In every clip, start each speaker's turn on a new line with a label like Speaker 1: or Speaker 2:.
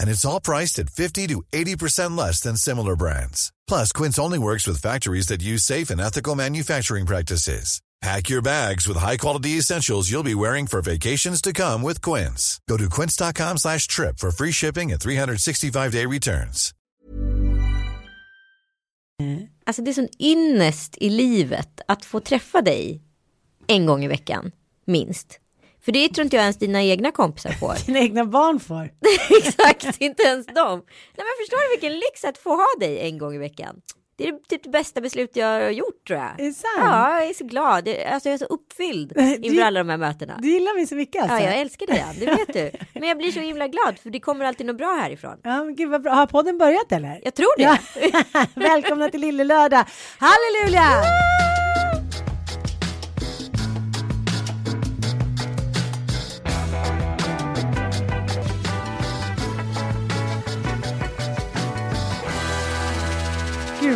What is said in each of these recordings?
Speaker 1: And it's all priced at 50 to 80% less than similar brands. Plus, Quince only works with factories that use safe and ethical manufacturing practices. Pack your bags with high-quality essentials you'll be wearing for vacations to come with Quince. Go to quince.com slash trip for free shipping and 365-day returns.
Speaker 2: Eh, alltså det är sån ynnest i livet att få träffa dig en gång i veckan, minst. För det tror inte jag ens dina egna kompisar får.
Speaker 3: Dina egna barn får.
Speaker 2: Exakt, inte ens dem. Nej men förstår du vilken lyx att få ha dig en gång i veckan? Det är typ det bästa beslut jag har gjort tror jag.
Speaker 3: Är det sant?
Speaker 2: Ja, jag är så glad. Alltså jag är så uppfylld inför alla de här mötena.
Speaker 3: Du gillar mig så mycket alltså?
Speaker 2: Ja, jag älskar det, det vet du. Men jag blir så himla glad för det kommer alltid något bra härifrån.
Speaker 3: Ja, men gud vad bra. Har podden börjat eller?
Speaker 2: Jag tror det.
Speaker 3: Ja. Välkomna till Lille Lördag. Halleluja!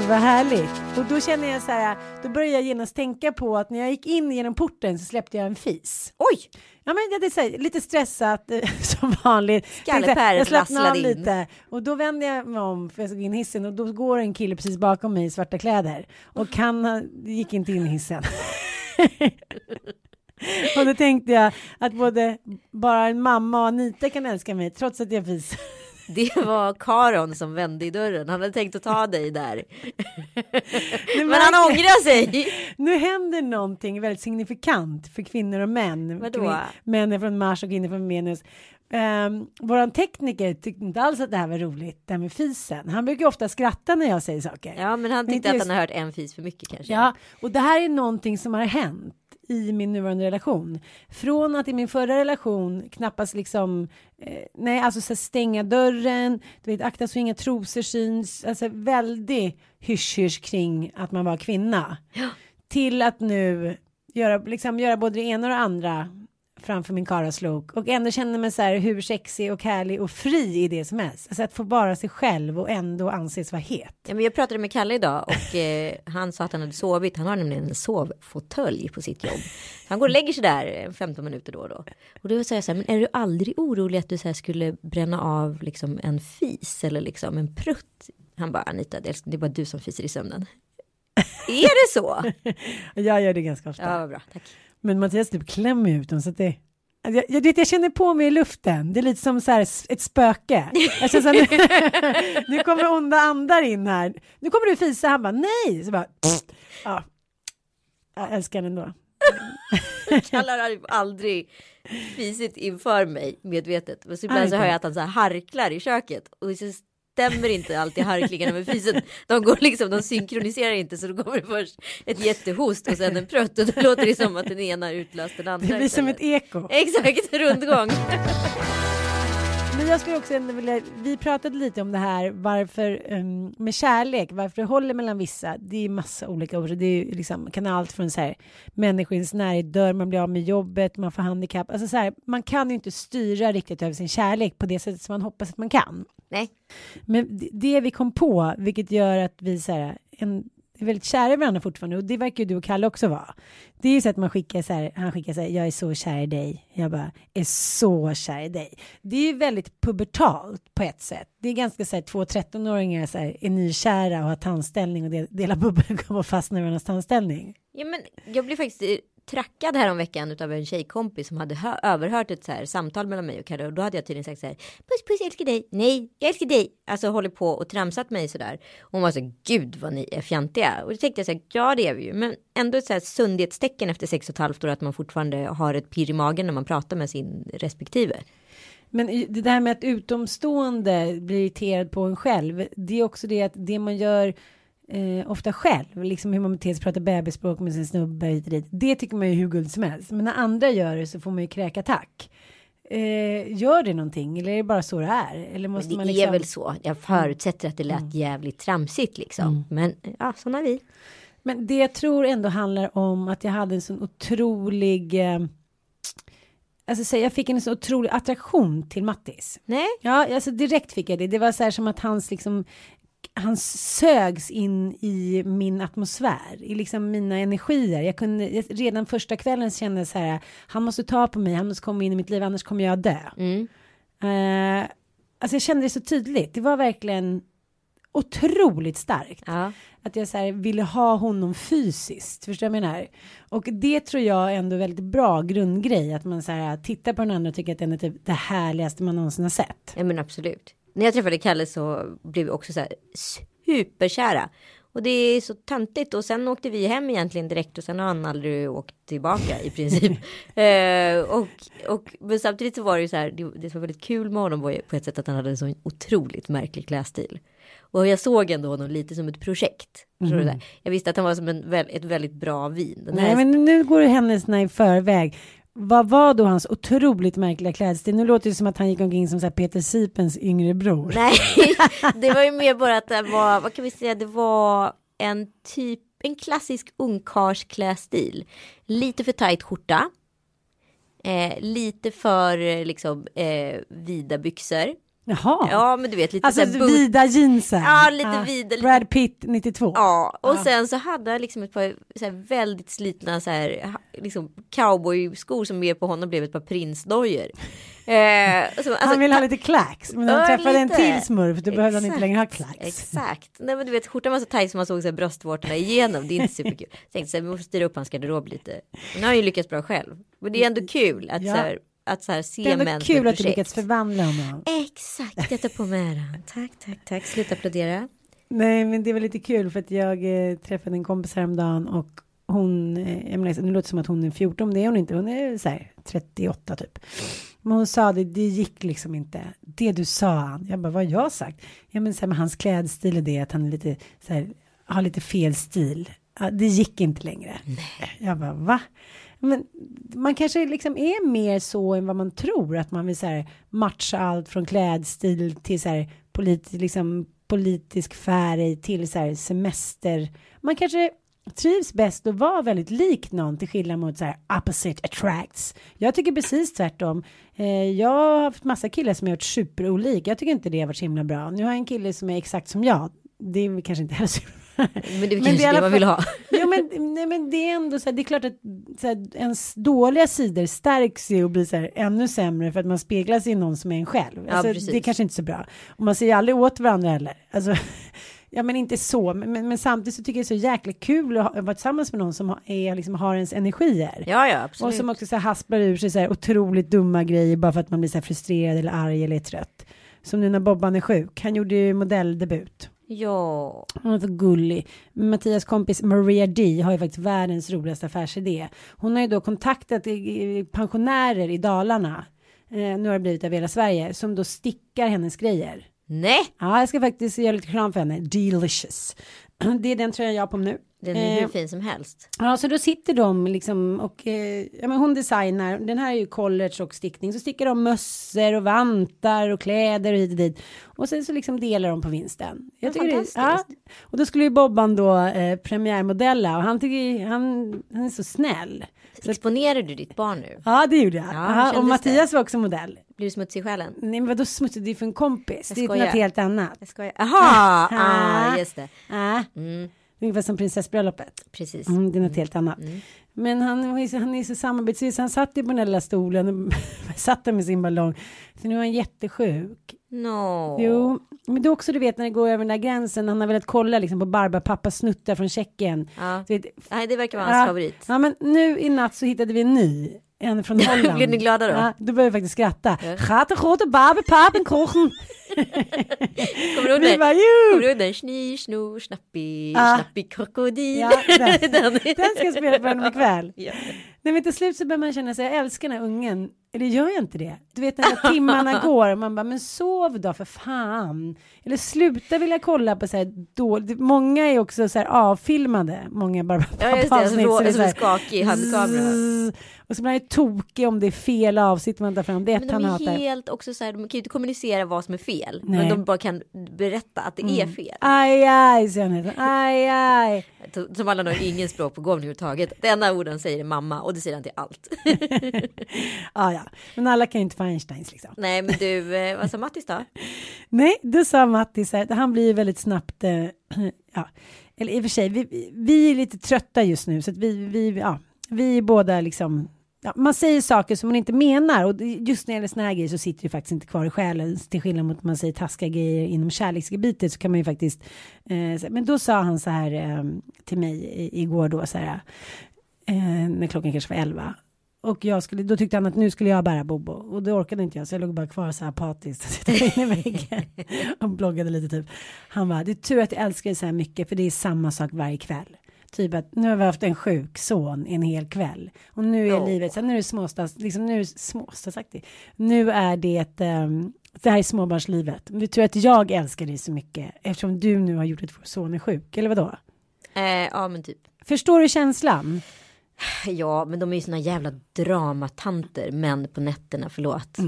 Speaker 3: Gud vad härligt. Och då känner jag så här, då börjar jag genast tänka på att när jag gick in genom porten så släppte jag en fis.
Speaker 2: Oj!
Speaker 3: Ja men det är här, lite stressat eh, som vanligt. Jag slappnar av
Speaker 2: rasslade in.
Speaker 3: lite och då vänder jag mig om för jag gå in hissen och då går en kille precis bakom mig i svarta kläder och han gick inte in i hissen. och då tänkte jag att både bara en mamma och Anita kan älska mig trots att jag fis.
Speaker 2: Det var Karon som vände i dörren. Han hade tänkt att ta dig där. Men han ångrar sig.
Speaker 3: Nu händer någonting väldigt signifikant för kvinnor och män.
Speaker 2: Vadå?
Speaker 3: Kvin- Män är från Mars och kvinnor från Venus. Um, våran tekniker tyckte inte alls att det här var roligt, det här med fisen. Han brukar ofta skratta när jag säger saker.
Speaker 2: Ja, men han
Speaker 3: Men
Speaker 2: tyckte
Speaker 3: inte
Speaker 2: att han
Speaker 3: just-
Speaker 2: har hört en fis för mycket kanske.
Speaker 3: Ja, och det här är någonting som har hänt i min nuvarande relation. Från att i min förra relation knappast liksom, eh, nej alltså så stänga dörren, du vet akta så inga trosor syns, alltså väldigt hysch-hysch kring att man var kvinna. Till att nu göra, liksom, göra både det ena och det andra framför min karaslok och ändå känna mig så här hur sexig och härlig och fri i det som helst. Alltså att få vara sig själv och ändå anses vara het.
Speaker 2: Ja, men jag pratade med Kalle idag och eh, han sa att han hade sovit. Han har nämligen en sovfåtölj på sitt jobb. Han går och lägger sig där eh, 15 minuter då och då. Och då säger jag så här, men är du aldrig orolig att du så här skulle bränna av liksom en fis eller liksom en prutt? Han bara, Anita, det är det är bara du som fiser i sömnen. är det så?
Speaker 3: Jag gör det ganska ofta.
Speaker 2: Ja, vad bra, tack.
Speaker 3: Men Mattias typ klämmer ut dem så att det jag, jag, vet, jag känner på mig i luften. Det är lite som så här, ett spöke. Jag känner så här, nu, nu kommer onda andar in här. Nu kommer du fisa. Han bara nej. Så bara, ja. Jag älskar den ändå.
Speaker 2: Kalle har aldrig fisit inför mig medvetet. Men så ibland så hör jag att han så här harklar i köket. Och så stämmer inte alltid harklingarna med fisen. De går liksom, de synkroniserar inte så då kommer det först ett jättehost och sen en prutt. Och då låter det som att den ena utlöst den andra.
Speaker 3: Det blir som ett eko.
Speaker 2: Exakt, rundgång.
Speaker 3: Men jag skulle också ändå vilja, vi pratade lite om det här varför ehm, med kärlek, varför det håller mellan vissa. Det är massa olika orsaker. Det är liksom, kan allt från så här, människor i ens närhet dör, man blir av med jobbet, man får handikapp. Alltså så här, man kan ju inte styra riktigt över sin kärlek på det sättet som man hoppas att man kan.
Speaker 2: Nej,
Speaker 3: Men det- det vi kom på, vilket gör att vi så här, en, är väldigt kära i varandra fortfarande och det verkar ju du och Kalle också vara. Det är ju så att man skickar så här, han skickar så här, jag är så kär i dig. Jag bara, är så kär i dig. Det är ju väldigt pubertalt på ett sätt. Det är ganska så här, två 13-åringar så här, är nykära och har tandställning och del, delar bubbelgum och fastnar i varandras tandställning.
Speaker 2: Ja, men jag blir faktiskt trackad häromveckan utav en tjejkompis som hade överhört ett så här samtal mellan mig och Kalle och då hade jag tydligen sagt så här puss puss jag älskar dig. Nej jag älskar dig. Alltså håller på och tramsat mig så där. Och hon var så gud vad ni är fjantiga. Och då tänkte jag så här ja det är vi ju. Men ändå ett så här sundhetstecken efter sex och ett halvt år att man fortfarande har ett pirr i magen när man pratar med sin respektive.
Speaker 3: Men det där med att utomstående blir irriterad på en själv, det är också det att det man gör eh, ofta själv, liksom hur man beter sig, pratar bebisspråk med sin snubbe hit och dit, det tycker man ju hur guld som helst. Men när andra gör det så får man ju kräkattack. Eh, gör det någonting eller är det bara så det är? Eller måste
Speaker 2: Men det
Speaker 3: man
Speaker 2: är
Speaker 3: liksom...
Speaker 2: väl så. Jag förutsätter att det lät jävligt tramsigt liksom. Men ja, sådana är vi.
Speaker 3: Men det jag tror ändå handlar om att jag hade en sån otrolig eh, Alltså så jag fick en så otrolig attraktion till Mattis.
Speaker 2: Nej,
Speaker 3: Ja, alltså direkt fick jag det. Det var så här som att hans liksom han sögs in i min atmosfär, i liksom mina energier. Jag kunde redan första kvällen kände jag så här, han måste ta på mig, han måste komma in i mitt liv, annars kommer jag dö.
Speaker 2: Mm.
Speaker 3: Eh, alltså jag kände det så tydligt. Det var verkligen otroligt starkt.
Speaker 2: ja.
Speaker 3: Att jag så här ville ha honom fysiskt. Förstår du vad jag menar? Och det tror jag är ändå väldigt bra grundgrej. Att man så här tittar på den andra och tycker att den är typ det härligaste man någonsin har sett.
Speaker 2: ja men absolut. När jag träffade Kalle så blev vi också så här superkära. Och det är så töntigt och sen åkte vi hem egentligen direkt och sen har han aldrig åkt tillbaka i princip. eh, och, och men samtidigt så var det ju så här, det, det var väldigt kul med honom på ett sätt att han hade en så otroligt märklig klädstil. Och jag såg ändå honom lite som ett projekt. Det? Jag visste att han var som en, ett väldigt bra vin.
Speaker 3: Nej men nu går du händelserna i förväg. Vad var då hans otroligt märkliga klädstil? Nu låter det som att han gick omkring som så Peter Sipens yngre bror.
Speaker 2: Nej, det var ju mer bara att det var, vad kan vi säga, det var en typ, en klassisk ungkarlsklädstil. Lite för tajt skjorta. Eh, lite för eh, liksom eh, vida byxor.
Speaker 3: Jaha.
Speaker 2: Ja, men du vet lite
Speaker 3: alltså
Speaker 2: så
Speaker 3: vida jeansen.
Speaker 2: Ja, lite vida, lite-
Speaker 3: Brad Pitt 92.
Speaker 2: Ja, och sen så hade han liksom ett par så väldigt slitna så här, liksom cowboyskor som mer på honom blev ett par prinsdojor. Eh, så, alltså,
Speaker 3: han vill ha lite klacks. Men han träffade en
Speaker 2: lite.
Speaker 3: till smurf då behövde han inte längre ha klacks.
Speaker 2: Exakt. Nej men du vet skjortan var så tajt som man såg så här bröstvårtorna igenom. Det är inte superkul. Tänkte så här, vi måste styra upp hans garderob lite. Men nu har han ju lyckats bra själv. Men det är ändå kul att
Speaker 3: Ja.
Speaker 2: så här, att så här se
Speaker 3: Det är
Speaker 2: män
Speaker 3: ändå
Speaker 2: som
Speaker 3: kul att du lyckats förvandla honom.
Speaker 2: Exakt, jag tar på mig äran. Tack, tack, tack. Sluta applådera.
Speaker 3: Nej, men det var lite kul för att jag eh, träffade en kompis häromdagen och hon, eh, jag menar, nu låter det som att hon är 14, men det är hon inte, hon är så här 38 typ. Men hon sa det, det gick liksom inte. Det du sa han, jag bara, vad har jag sagt? Ja men så här med hans klädstil och det, att han är lite så här, har lite fel stil. Ja, det gick inte längre. Jag bara, va? Men man kanske liksom är mer så än vad man tror, att man vill så här matcha allt från klädstil till så här polit, liksom, politisk färg till så här semester. Man kanske trivs bäst att vara väldigt lik någon till skillnad mot så här opposite attracts. Jag tycker precis tvärtom. Eh, jag har haft massa killar som har gjort superolik. Jag tycker inte det har varit så himla bra. Nu har jag en kille som är exakt som jag. Det är kanske inte heller så
Speaker 2: men det är
Speaker 3: Men det
Speaker 2: det, man vill ha.
Speaker 3: Jo men, nej, men det är ändå så här, det är klart att så här, ens dåliga sidor stärks ju och blir så här, ännu sämre för att man speglas i någon som är en själv. Alltså,
Speaker 2: precis.
Speaker 3: det är kanske inte så bra. Och man ser ju aldrig åt varandra heller. Alltså, ja men inte så, men, men, men samtidigt så tycker jag det är så jäkla kul att ha- vara tillsammans med någon som har, är, liksom, har ens energier.
Speaker 2: Ja, ja,
Speaker 3: Och
Speaker 2: absolut.
Speaker 3: som också så här hasplar ur sig så här otroligt dumma grejer bara för att man blir så här frustrerad eller arg eller trött. Som nu när Bobban är sjuk. Han gjorde ju modelldebut.
Speaker 2: Ja,
Speaker 3: Hon är så gullig. Mattias kompis Maria D har ju faktiskt världens roligaste affärsidé. Hon har ju då kontaktat pensionärer i Dalarna. Eh, nu har det blivit över hela Sverige. Som då stickar hennes grejer
Speaker 2: nej,
Speaker 3: Ja, jag ska faktiskt göra lite reklam för henne. Delicious. Det är den tröjan jag har på mig nu.
Speaker 2: den är hur
Speaker 3: Eh,
Speaker 2: fin som helst.
Speaker 3: Ja, så då sitter de liksom och eh, ja, men hon designar. Den här är ju college och stickning. Så stickar de mössor och vantar och kläder och hit och dit. Och sen så liksom delar de på vinsten. Jag
Speaker 2: Ja,
Speaker 3: tycker det, ja, och då skulle ju Bobban då eh, premiärmodella och han tycker han, han är så snäll. Så
Speaker 2: Exponerar du ditt barn nu?
Speaker 3: ja, det gjorde jag.
Speaker 2: Ja, hur
Speaker 3: Aha, och Mattias var också modell.
Speaker 2: Blir du smutsig i själen?
Speaker 3: Nej, men vadå smutsigt? Det är för en kompis.
Speaker 2: Jag
Speaker 3: det är något helt annat.
Speaker 2: Jag skojar. Jaha, ah, just det.
Speaker 3: Ah,
Speaker 2: Mm,
Speaker 3: ungefär som prinsessbröllopet.
Speaker 2: precis.
Speaker 3: Mm, det är något helt annat. Men han, han är så samarbetsvis. Han satt ju på den där lilla stolen och satt där med sin ballong. Så nu är han jättesjuk.
Speaker 2: No.
Speaker 3: Jo, men det är också du vet när det går över den där gränsen. Han har velat kolla liksom på Barbapappas snuttar från Tjeckien.
Speaker 2: Ja.
Speaker 3: Vet,
Speaker 2: Nej, det verkar vara hans
Speaker 3: ja,
Speaker 2: favorit.
Speaker 3: Ja, men nu i natt så hittade vi en ny. En från Holland.
Speaker 2: Blev ni glada då?
Speaker 3: Ja, då började vi faktiskt skratta. Schatte, kochen.
Speaker 2: Kommer du ihåg den? Kommer du ihåg den? Sni, snor, snappi,
Speaker 3: Ja.
Speaker 2: snappi krokodil.
Speaker 3: Ja, den.
Speaker 2: den.
Speaker 3: Den ska jag spela för honom ikväll.
Speaker 2: Ja.
Speaker 3: Nej men till slut så börjar man känna sig, jag älskar den här ungen. Eller gör jag inte det? Du vet när timmarna går och man bara, men sov då för fan. Eller sluta vilja kolla på så här dåligt. Många är också så här avfilmade. Många bara
Speaker 2: Ja, just det, alltså,
Speaker 3: avsnitt,
Speaker 2: rå,
Speaker 3: så
Speaker 2: så
Speaker 3: så här,
Speaker 2: skakig handkamera.
Speaker 3: Och så blir man ju tokig om det är fel avsnitt man tar fram. Det är
Speaker 2: Men
Speaker 3: ett han
Speaker 2: de är
Speaker 3: hatar.
Speaker 2: helt också så här, de kan ju inte kommunicera vad som är fel.
Speaker 3: Nej. Mm.
Speaker 2: Men de bara kan berätta att det är fel.
Speaker 3: Aj, aj, säger han. Aj, aj.
Speaker 2: Som alla har ingen språkbegåvning överhuvudtaget. Det enda ord han säger är mamma och säger han till allt.
Speaker 3: Ja, ja. Men alla kan ju inte få Einsteins liksom.
Speaker 2: Nej men du, eh, vad sa Mattis då?
Speaker 3: Nej, då sa Matti så här, han blir ju väldigt snabbt, eh, ja, eller i och för sig, vi, vi är lite trötta just nu så att vi, vi, ja, vi är båda liksom, ja, man säger saker som man inte menar och just när det gäller såna här grejer så sitter det faktiskt inte kvar i själen till skillnad mot att man säger taskiga grejer inom kärleksgebitet så kan man ju faktiskt, eh, men då sa han så här eh, till mig igår då så här, eh, när klockan kanske var elva. Och jag skulle, då tyckte han att nu skulle jag bära Bobo och det orkade inte jag så jag låg bara kvar så här apatiskt och tittade in i väggen och bloggade lite typ. Han bara, det är tur att jag älskar dig så här mycket för det är samma sak varje kväll. Typ att nu har vi haft en sjuk son en hel kväll och nu är
Speaker 2: Ja.
Speaker 3: livet, så här, nu är det småstads, liksom nu är småstadsaktigt. Nu är det, um, det här är småbarnslivet. Men det är tur att jag älskar dig så mycket eftersom du nu har gjort att vår son är sjuk, eller vadå?
Speaker 2: Eh, ja men typ.
Speaker 3: Förstår du känslan?
Speaker 2: Ja men de är ju såna jävla dramatanter män på nätterna, förlåt.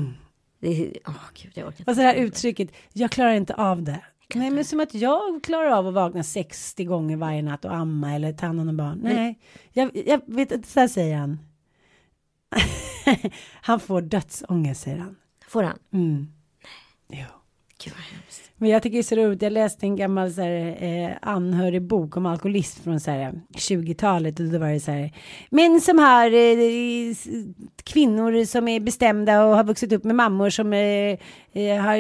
Speaker 2: Det är, åh gud jag orkar inte.
Speaker 3: Och så det här uttrycket, jag klarar inte av det. Nej men som att jag klarar av att vakna 60 gånger varje natt och amma eller ta hand om barn. Nej, jag, jag vet inte, så här säger han. han får dödsångest säger han.
Speaker 2: Får han?
Speaker 3: Mm. Jo. Men jag tycker det är så roligt, jag läste en gammal så här, eh, anhörig bok om alkoholism från så här, 20-talet och då var det så här, män som har eh, kvinnor som är bestämda och har vuxit upp med mammor som eh, eh, har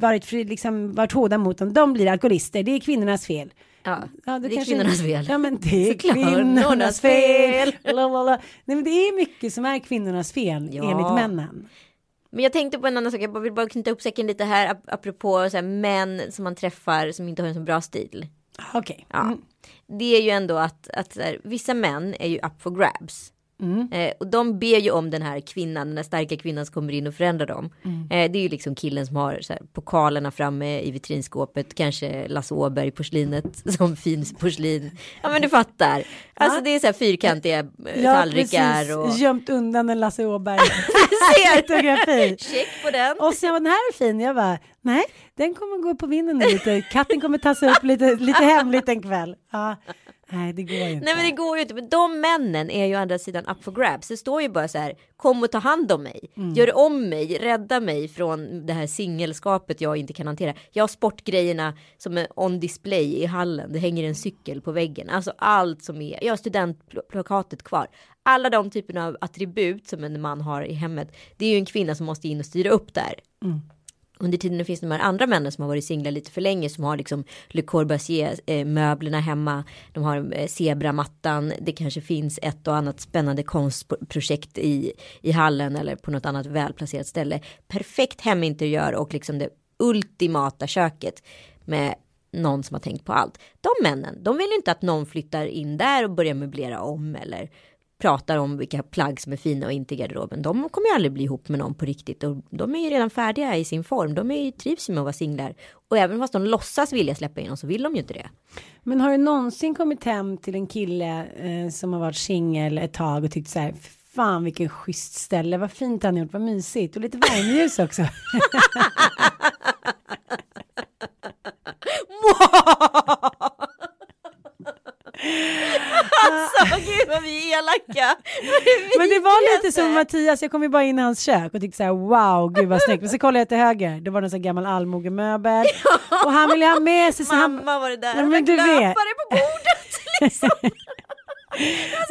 Speaker 3: varit, liksom, varit hårda mot dem, de blir alkoholister, det är kvinnornas fel.
Speaker 2: Ja,
Speaker 3: Ja,
Speaker 2: det är
Speaker 3: kanske-
Speaker 2: kvinnornas fel.
Speaker 3: Ja, men det är
Speaker 2: Såklart,
Speaker 3: kvinnornas fel. Nej, men det är mycket som är kvinnornas fel
Speaker 2: Ja.
Speaker 3: enligt männen.
Speaker 2: Men jag tänkte på en annan sak, jag vill bara knyta upp säcken lite här ap- apropå så här, män som man träffar som inte har en så bra stil.
Speaker 3: Okej.
Speaker 2: Ja.
Speaker 3: Mm.
Speaker 2: Det är ju ändå att, att här, vissa män är ju up for grabs.
Speaker 3: Mm.
Speaker 2: Eh, och de ber ju om den här kvinnan, den här starka kvinnan som kommer in och förändrar dem.
Speaker 3: Mm.
Speaker 2: Eh, det är ju liksom killen som har så här, pokalerna framme i vitrinskåpet, kanske Lasse Åberg porslinet som fin porslin. Ja men du fattar. Alltså
Speaker 3: Ja.
Speaker 2: det är så här fyrkantiga eh,
Speaker 3: Ja,
Speaker 2: tallrikar
Speaker 3: precis.
Speaker 2: och...
Speaker 3: Gömt undan en Lasse Åberg. Fotografi.
Speaker 2: Check på den.
Speaker 3: Och sen var den här är fin. Jag bara, nej, den kommer gå på vinden lite. Katten kommer ta sig upp lite, lite hemligt en kväll. Ja, nej, det går ju inte.
Speaker 2: Nej men det går ju inte. Men de männen är ju å andra sidan up for grabs. Det står ju bara så här. Kom och ta hand om mig.
Speaker 3: Mm.
Speaker 2: Gör om mig. Rädda mig från det här singelskapet jag inte kan hantera. Jag har sportgrejerna som är on display i hallen. Det hänger en cykel på väggen. Alltså allt som är. Jag har studentplakatet kvar. Alla de typerna av attribut som en man har i hemmet. Det är ju en kvinna som måste in och styra upp där. Under tiden det finns de här andra männen som har varit singlar lite för länge som har liksom Le Corbusier eh, möblerna hemma. De har eh, zebramattan. Det kanske finns ett och annat spännande konstprojekt i, i hallen eller på något annat välplacerat ställe. Perfekt heminteriör och liksom det ultimata köket med någon som har tänkt på allt. De männen, de vill ju inte att någon flyttar in där och börjar möblera om eller pratar om vilka plagg som är fina och inte i garderoben. De kommer ju aldrig bli ihop med någon på riktigt och de är ju redan färdiga i sin form. De är ju, trivs med att vara singlar och även fast de låtsas vilja släppa in dem så vill de ju inte det.
Speaker 3: Men har du någonsin kommit hem till en kille eh, som har varit singel ett tag och tyckt så här, fan vilken schysst ställe, vad fint han gjort, vad mysigt och lite värmeljus också.
Speaker 2: alltså gud vad vi är elaka.
Speaker 3: Men det var lite som Mattias, jag kom ju bara in i hans kök och tyckte så här wow, gud vad snyggt. Men så kollade jag till höger, det var en sån gammal allmogemöbel och han ville ha med sig så han,
Speaker 2: Mamma var det där.
Speaker 3: Ja, men du vet.
Speaker 2: på bordet. Liksom.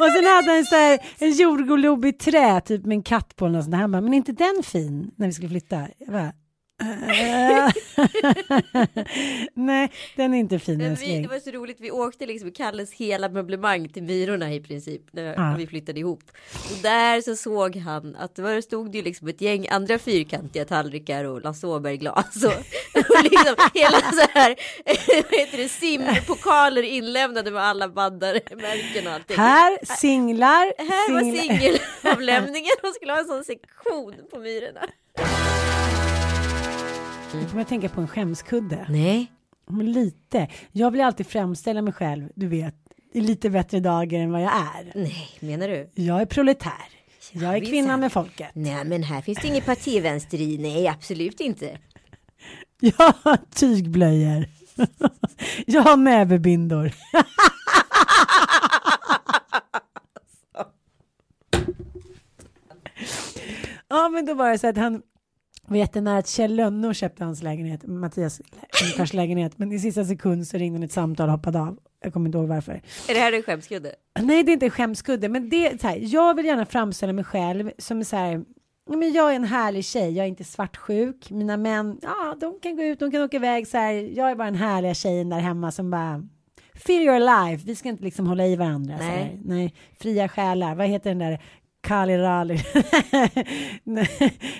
Speaker 3: och sen hade han så här, en jordglob i trä typ med en katt på. Och sånt där. Han bara, men är inte den fin när vi skulle flytta? Jag bara, Nej, den är inte fin älskling.
Speaker 2: det var så roligt, vi åkte liksom Kalles hela möblemang till Myrorna i princip när
Speaker 3: Ja.
Speaker 2: vi flyttade ihop. Och där så såg han att det var, stod det ju liksom ett gäng andra fyrkantiga tallrikar och Lasse Åberg-glas och, och liksom hela så här, vad heter det, simpokaler inlämnade med alla bandar-märken och allting.
Speaker 3: Här singlar.
Speaker 2: Här var
Speaker 3: singlar.
Speaker 2: singelavlämningen och skulle ha en sån sektion på Myrorna.
Speaker 3: Nu kommer jag tänka på en skämskudde.
Speaker 2: Nej.
Speaker 3: Men lite. Jag vill alltid framställa mig själv, du vet, i lite bättre dagar än vad jag är.
Speaker 2: Nej, menar du?
Speaker 3: Jag är proletär. Jag är
Speaker 2: visst.
Speaker 3: kvinnan med folket.
Speaker 2: Nej, men här finns det inget partivänster i. Nej, absolut inte.
Speaker 3: Jag har tygblöjor. Jag har näverbindor. Ja, men då var det så att han var jättenära att Kjell Lönnå köpte hans lägenhet, Mattias ungefärs lägenhet, men i sista sekund så ringde han ett samtal och hoppade av. Jag kommer inte ihåg varför.
Speaker 2: Är det här en skämskudde?
Speaker 3: Nej, det är inte en skämskudde, men det så här, jag vill gärna framställa mig själv som så här, men jag är en härlig tjej, jag är inte svartsjuk, mina män, ja, de kan gå ut, de kan åka iväg så här, jag är bara en härliga tjejen där hemma som bara feel your life, vi ska inte liksom hålla i varandra.
Speaker 2: Nej.
Speaker 3: Nej, fria själar, vad heter den där Kali Rali.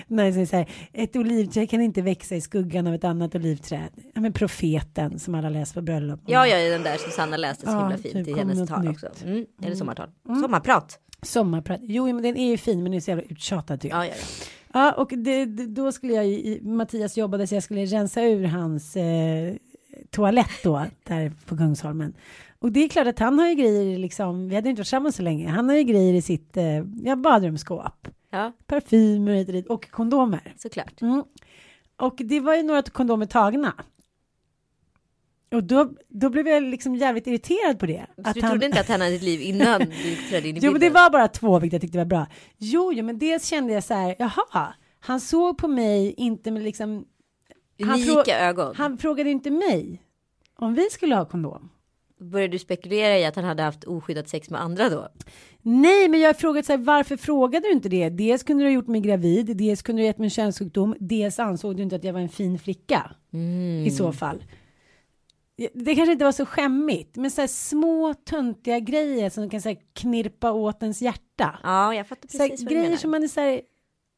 Speaker 3: Nej, så här, ett olivträd kan inte växa i skuggan av ett annat olivträd. Ja, men profeten som alla läser på bröllop.
Speaker 2: Ja, är den där som Sanna läste så
Speaker 3: Ja,
Speaker 2: himla fint
Speaker 3: typ,
Speaker 2: i hennes tal
Speaker 3: nytt.
Speaker 2: också. Mm, eller sommartal. Sommarprat.
Speaker 3: Sommarprat. Jo, men den är ju fin, men den är så jävla uttjatad tycker jag.
Speaker 2: Ja, ja, ja.
Speaker 3: Ja, och det, det, då skulle jag, i- Mattias jobbade så jag skulle rensa ur hans eh, toalett då, där på Kungsholmen. Och det är klart att han har ju grejer, liksom, vi hade inte varit tillsammans så länge, han har ju grejer i sitt eh, ja, badrumsskåp.
Speaker 2: ja,
Speaker 3: Parfymer och och kondomer.
Speaker 2: såklart.
Speaker 3: Mm. Och det var ju några kondomer tagna. Och då, då blev jag liksom jävligt irriterad på det.
Speaker 2: Så du trodde inte att han hade ett liv innan du trädde in i
Speaker 3: Jo, men det
Speaker 2: bilden?
Speaker 3: var bara två, vilket jag tyckte var bra. Jo, jo, men dels kände jag så här, jaha, han såg på mig inte med liksom... han
Speaker 2: Unika ögon.
Speaker 3: Han frågade inte mig om vi skulle ha kondom.
Speaker 2: Började du spekulera i att han hade haft oskyddat sex med andra då?
Speaker 3: Nej, men jag har frågat så här, varför frågade du inte det? Dels kunde du ha gjort mig gravid, dels kunde du ha gett mig en könssjukdom, dels ansåg du inte att jag var en fin flicka. I så fall. Det kanske inte var så skämmigt, men så här små töntiga grejer som kan så här, knirpa åt ens hjärta.
Speaker 2: Ja, jag fattar
Speaker 3: så här,
Speaker 2: precis vad du
Speaker 3: grejer
Speaker 2: menar.
Speaker 3: som man är så här,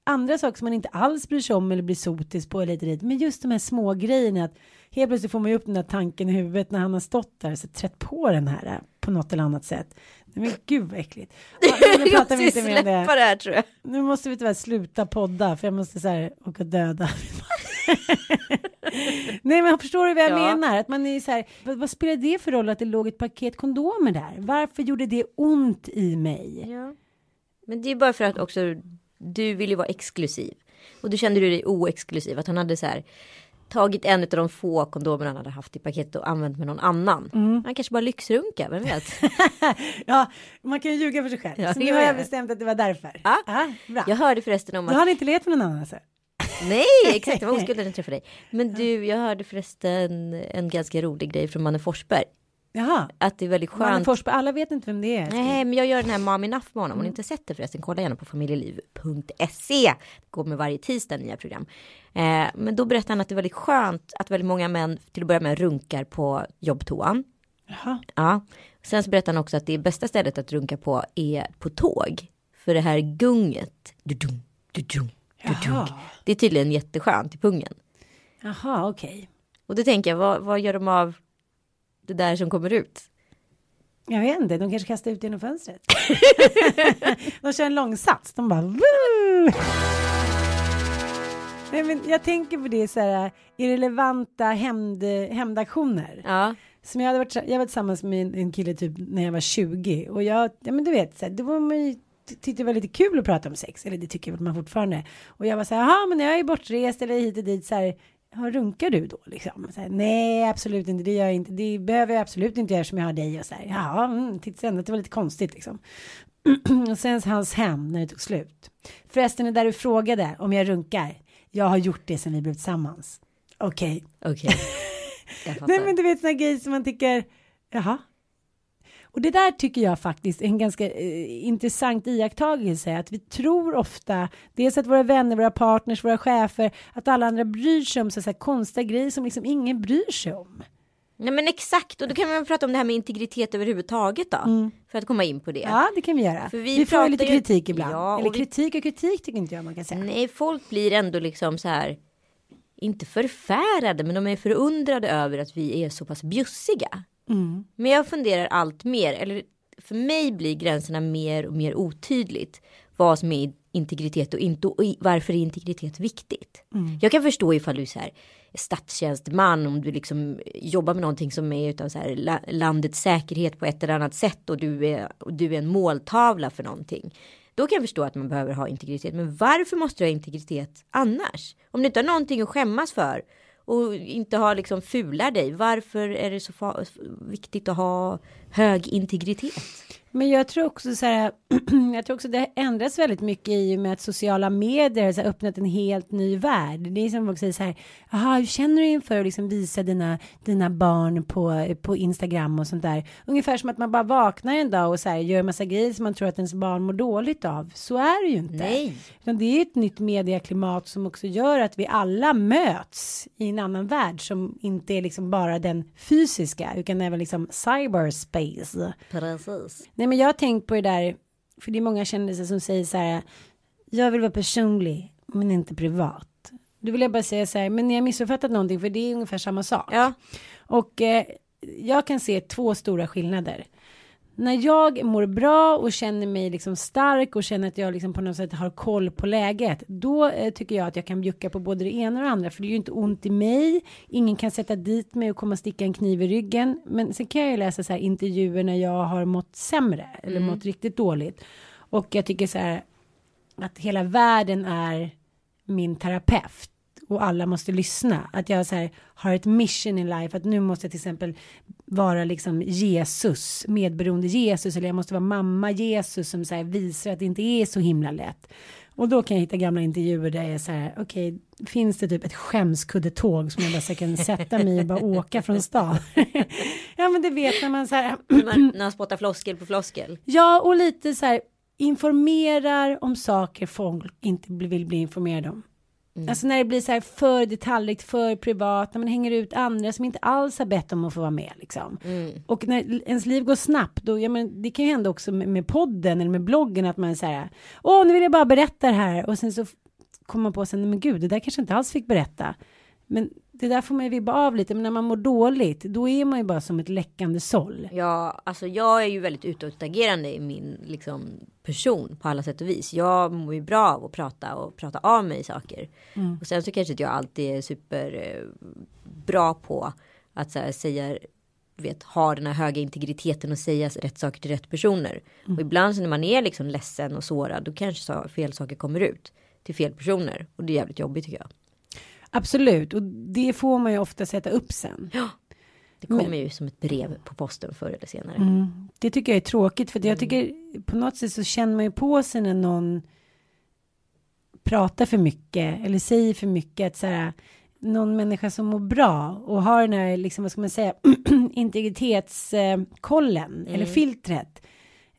Speaker 3: andra saker som man inte alls bryr sig om eller blir sotis på eller dit. Men just de här små grejerna att helt plötsligt får man ju upp den där tanken i huvudet när han har stått där och så trätt på den här eh, på något eller annat sätt. Men gud vad äckligt. Ja, nu pratar vi inte mer om det.
Speaker 2: det här tror jag.
Speaker 3: Nu måste vi tyvärr sluta podda för jag måste så här åka och döda. Nej men förstår du vad jag
Speaker 2: Ja.
Speaker 3: menar? Att man är så här, vad, vad spelar det för roll att det låg ett paket kondomer där? Varför gjorde det ont i mig?
Speaker 2: Ja. Men det är bara för att också du vill ju vara exklusiv. Och du kände du dig oexklusiv. Att han hade så här tagit en av de få kondomer han hade haft i paketet och använt med någon annan.
Speaker 3: Mm.
Speaker 2: Han kanske bara lyxrunka, vem vet?
Speaker 3: Ja, man kan ju ljuga för sig själv.
Speaker 2: Ja,
Speaker 3: så nu har jag bestämt att det var därför.
Speaker 2: Ja.
Speaker 3: bra.
Speaker 2: Jag hörde förresten om
Speaker 3: Du
Speaker 2: att...
Speaker 3: har inte letat med någon annan alltså?
Speaker 2: Nej, exakt, det var oskuld när jag träffade dig. Men du, jag hörde förresten en ganska rolig grej från Manne Forsberg.
Speaker 3: Jaha.
Speaker 2: Att det är väldigt skönt.
Speaker 3: Forsberg, alla vet inte vem det är.
Speaker 2: Nej, men jag gör den här Mami Enough med honom. Om ni inte sett det förresten, kolla gärna på familjeliv.se. Det går med varje tisdag nya program. Eh, men då berättar han att det är väldigt skönt att väldigt många män till att börja med runkar på jobbtoan.
Speaker 3: Jaha.
Speaker 2: Ja. Sen så berättar han också att det bästa stället att runka på är på tåg. För det här gunget. Du-dum, du-dum, du-dum.
Speaker 3: Jaha.
Speaker 2: Det är tydligen jätteskönt i pungen.
Speaker 3: Jaha, okej.
Speaker 2: Och då tänker jag, vad, vad gör de av det där som kommer ut?
Speaker 3: Jag vet inte, de kanske kastar ut genom fönstret. de kör en långsats, de bara Woo! Nej, men jag tänker på det så här irrelevanta hämnd, hämndaktioner.
Speaker 2: Ja,
Speaker 3: Som jag hade varit, jag var tillsammans med en, en kille typ när jag var 20 och jag, ja men du vet, så här, det var man ju tyckte det var lite kul att prata om sex, eller det tycker man fortfarande. Och jag var så här, jaha men jag är bortrest eller hit och dit så här, ja, runkar du då liksom? Så här, Nej, absolut inte, det gör jag inte, det behöver jag absolut inte göra eftersom jag har dig och så här, ja, mm, titta ändå, det var lite konstigt liksom. och sen hans hem när det tog slut. Förresten, det där du frågade om jag runkar, jag har gjort det sen vi blev tillsammans. Okej.
Speaker 2: okej. Jag fattar.
Speaker 3: Nej men du vet såna grejer som man tycker, jaha. Och det där tycker jag faktiskt är en ganska eh, intressant iakttagelse. Att vi tror ofta, dels att våra vänner, våra partners, våra chefer, att alla andra bryr sig om så här konstiga grejer som liksom ingen bryr sig om.
Speaker 2: Nej men exakt och då kan man prata om det här med integritet överhuvudtaget då. För att komma in på det.
Speaker 3: Ja, det kan vi göra.
Speaker 2: För
Speaker 3: vi,
Speaker 2: vi
Speaker 3: får ju lite
Speaker 2: ju-
Speaker 3: kritik ibland.
Speaker 2: Ja, och
Speaker 3: Eller
Speaker 2: vi-
Speaker 3: kritik och kritik tycker inte jag man kan säga.
Speaker 2: Nej, folk blir ändå liksom så här. Inte förfärade, men de är förundrade över att vi är så pass bjussiga.
Speaker 3: Mm.
Speaker 2: Men jag funderar allt mer, eller för mig blir gränserna mer och mer otydligt. Vad som är integritet och inte och varför är integritet viktigt.
Speaker 3: Mm.
Speaker 2: Jag kan förstå ifall du är så här statstjänsteman om du liksom jobbar med någonting som är utav så här la, landets säkerhet på ett eller annat sätt och du är, och du är en måltavla för någonting. Då kan jag förstå att man behöver ha integritet. Men varför måste du ha integritet annars? Om du inte har någonting att skämmas för och inte har liksom fular dig. Varför är det så viktigt att ha hög integritet?
Speaker 3: Men jag tror också så här, jag tror också det ändras väldigt mycket i och med att sociala medier har öppnat en helt ny värld. Det är som folk säger så här, jaha, hur känner du inför att liksom visa dina, dina barn på, på Instagram och sånt där? Ungefär som att man bara vaknar en dag och så här gör en massa grejer som man tror att ens barn mår dåligt av. Så är det ju inte.
Speaker 2: Nej.
Speaker 3: Utan det är ett nytt medieklimat som också gör att vi alla möts i en annan värld som inte är liksom bara den fysiska utan även liksom cyberspace.
Speaker 2: Precis.
Speaker 3: Nej men jag har tänkt på det där, för det är många kändisar som säger så här, jag vill vara personlig men inte privat. Då vill jag bara säga så här, men ni har missuppfattat någonting för det är ungefär samma sak.
Speaker 2: Ja.
Speaker 3: Och eh, jag kan se två stora skillnader. När jag mår bra och känner mig liksom stark och känner att jag liksom på något sätt har koll på läget. Då eh, tycker jag att jag kan bjucka på både det ena och det andra. För det är ju inte ont i mig. Ingen kan sätta dit mig och komma och sticka en kniv i ryggen. Men sen kan jag ju läsa så här intervjuer när jag har mått sämre. Eller mått riktigt dåligt. Och jag tycker så här att hela världen är min terapeut och alla måste lyssna. Att jag så här, har ett mission in life, att nu måste jag till exempel vara liksom Jesus, medberoende Jesus, eller jag måste vara mamma Jesus som så här visar att det inte är så himla lätt. Och då kan jag hitta gamla intervjuer där jag är så här, okej, finns det typ ett skämskuddetåg som jag bara så kan sätta mig och bara åka från stan? ja, men det vet när man så här,
Speaker 2: Man, när man spottar floskel på floskel.
Speaker 3: Ja, och lite så här informerar om saker folk inte vill bli informerade om. Alltså när det blir så här för detaljrikt, för privat, när man hänger ut andra som inte alls har bett om att få vara med liksom. Och när ens liv går snabbt, då, ja men det kan ju hända också med, med podden eller med bloggen att man säger åh nu vill jag bara berätta det här och sen så kommer man på sen, men gud det där kanske inte alls fick berätta. Men det där får man ju vibba av lite, men när man mår dåligt, då är man ju bara som ett läckande såll.
Speaker 2: Ja, alltså jag är ju väldigt utåtagerande i min liksom, person på alla sätt och vis. Jag mår ju bra av att prata och prata av mig saker. Och sen så kanske inte jag alltid är super eh, på att här, säga vet, ha den här höga integriteten och säga rätt saker till rätt personer. Och ibland så när man är liksom ledsen och sårad då kanske fel saker kommer ut till fel personer. Och det är jävligt jobbigt tycker jag.
Speaker 3: Absolut, och det får man ju ofta sätta upp sen.
Speaker 2: Det kommer ju som ett brev på posten förr eller senare.
Speaker 3: Mm. Det tycker jag är tråkigt för att jag tycker på något sätt så känner man ju på sig när någon pratar för mycket eller säger för mycket att så här någon människa som mår bra och har den här liksom vad ska man säga integritetskollen eller filtret.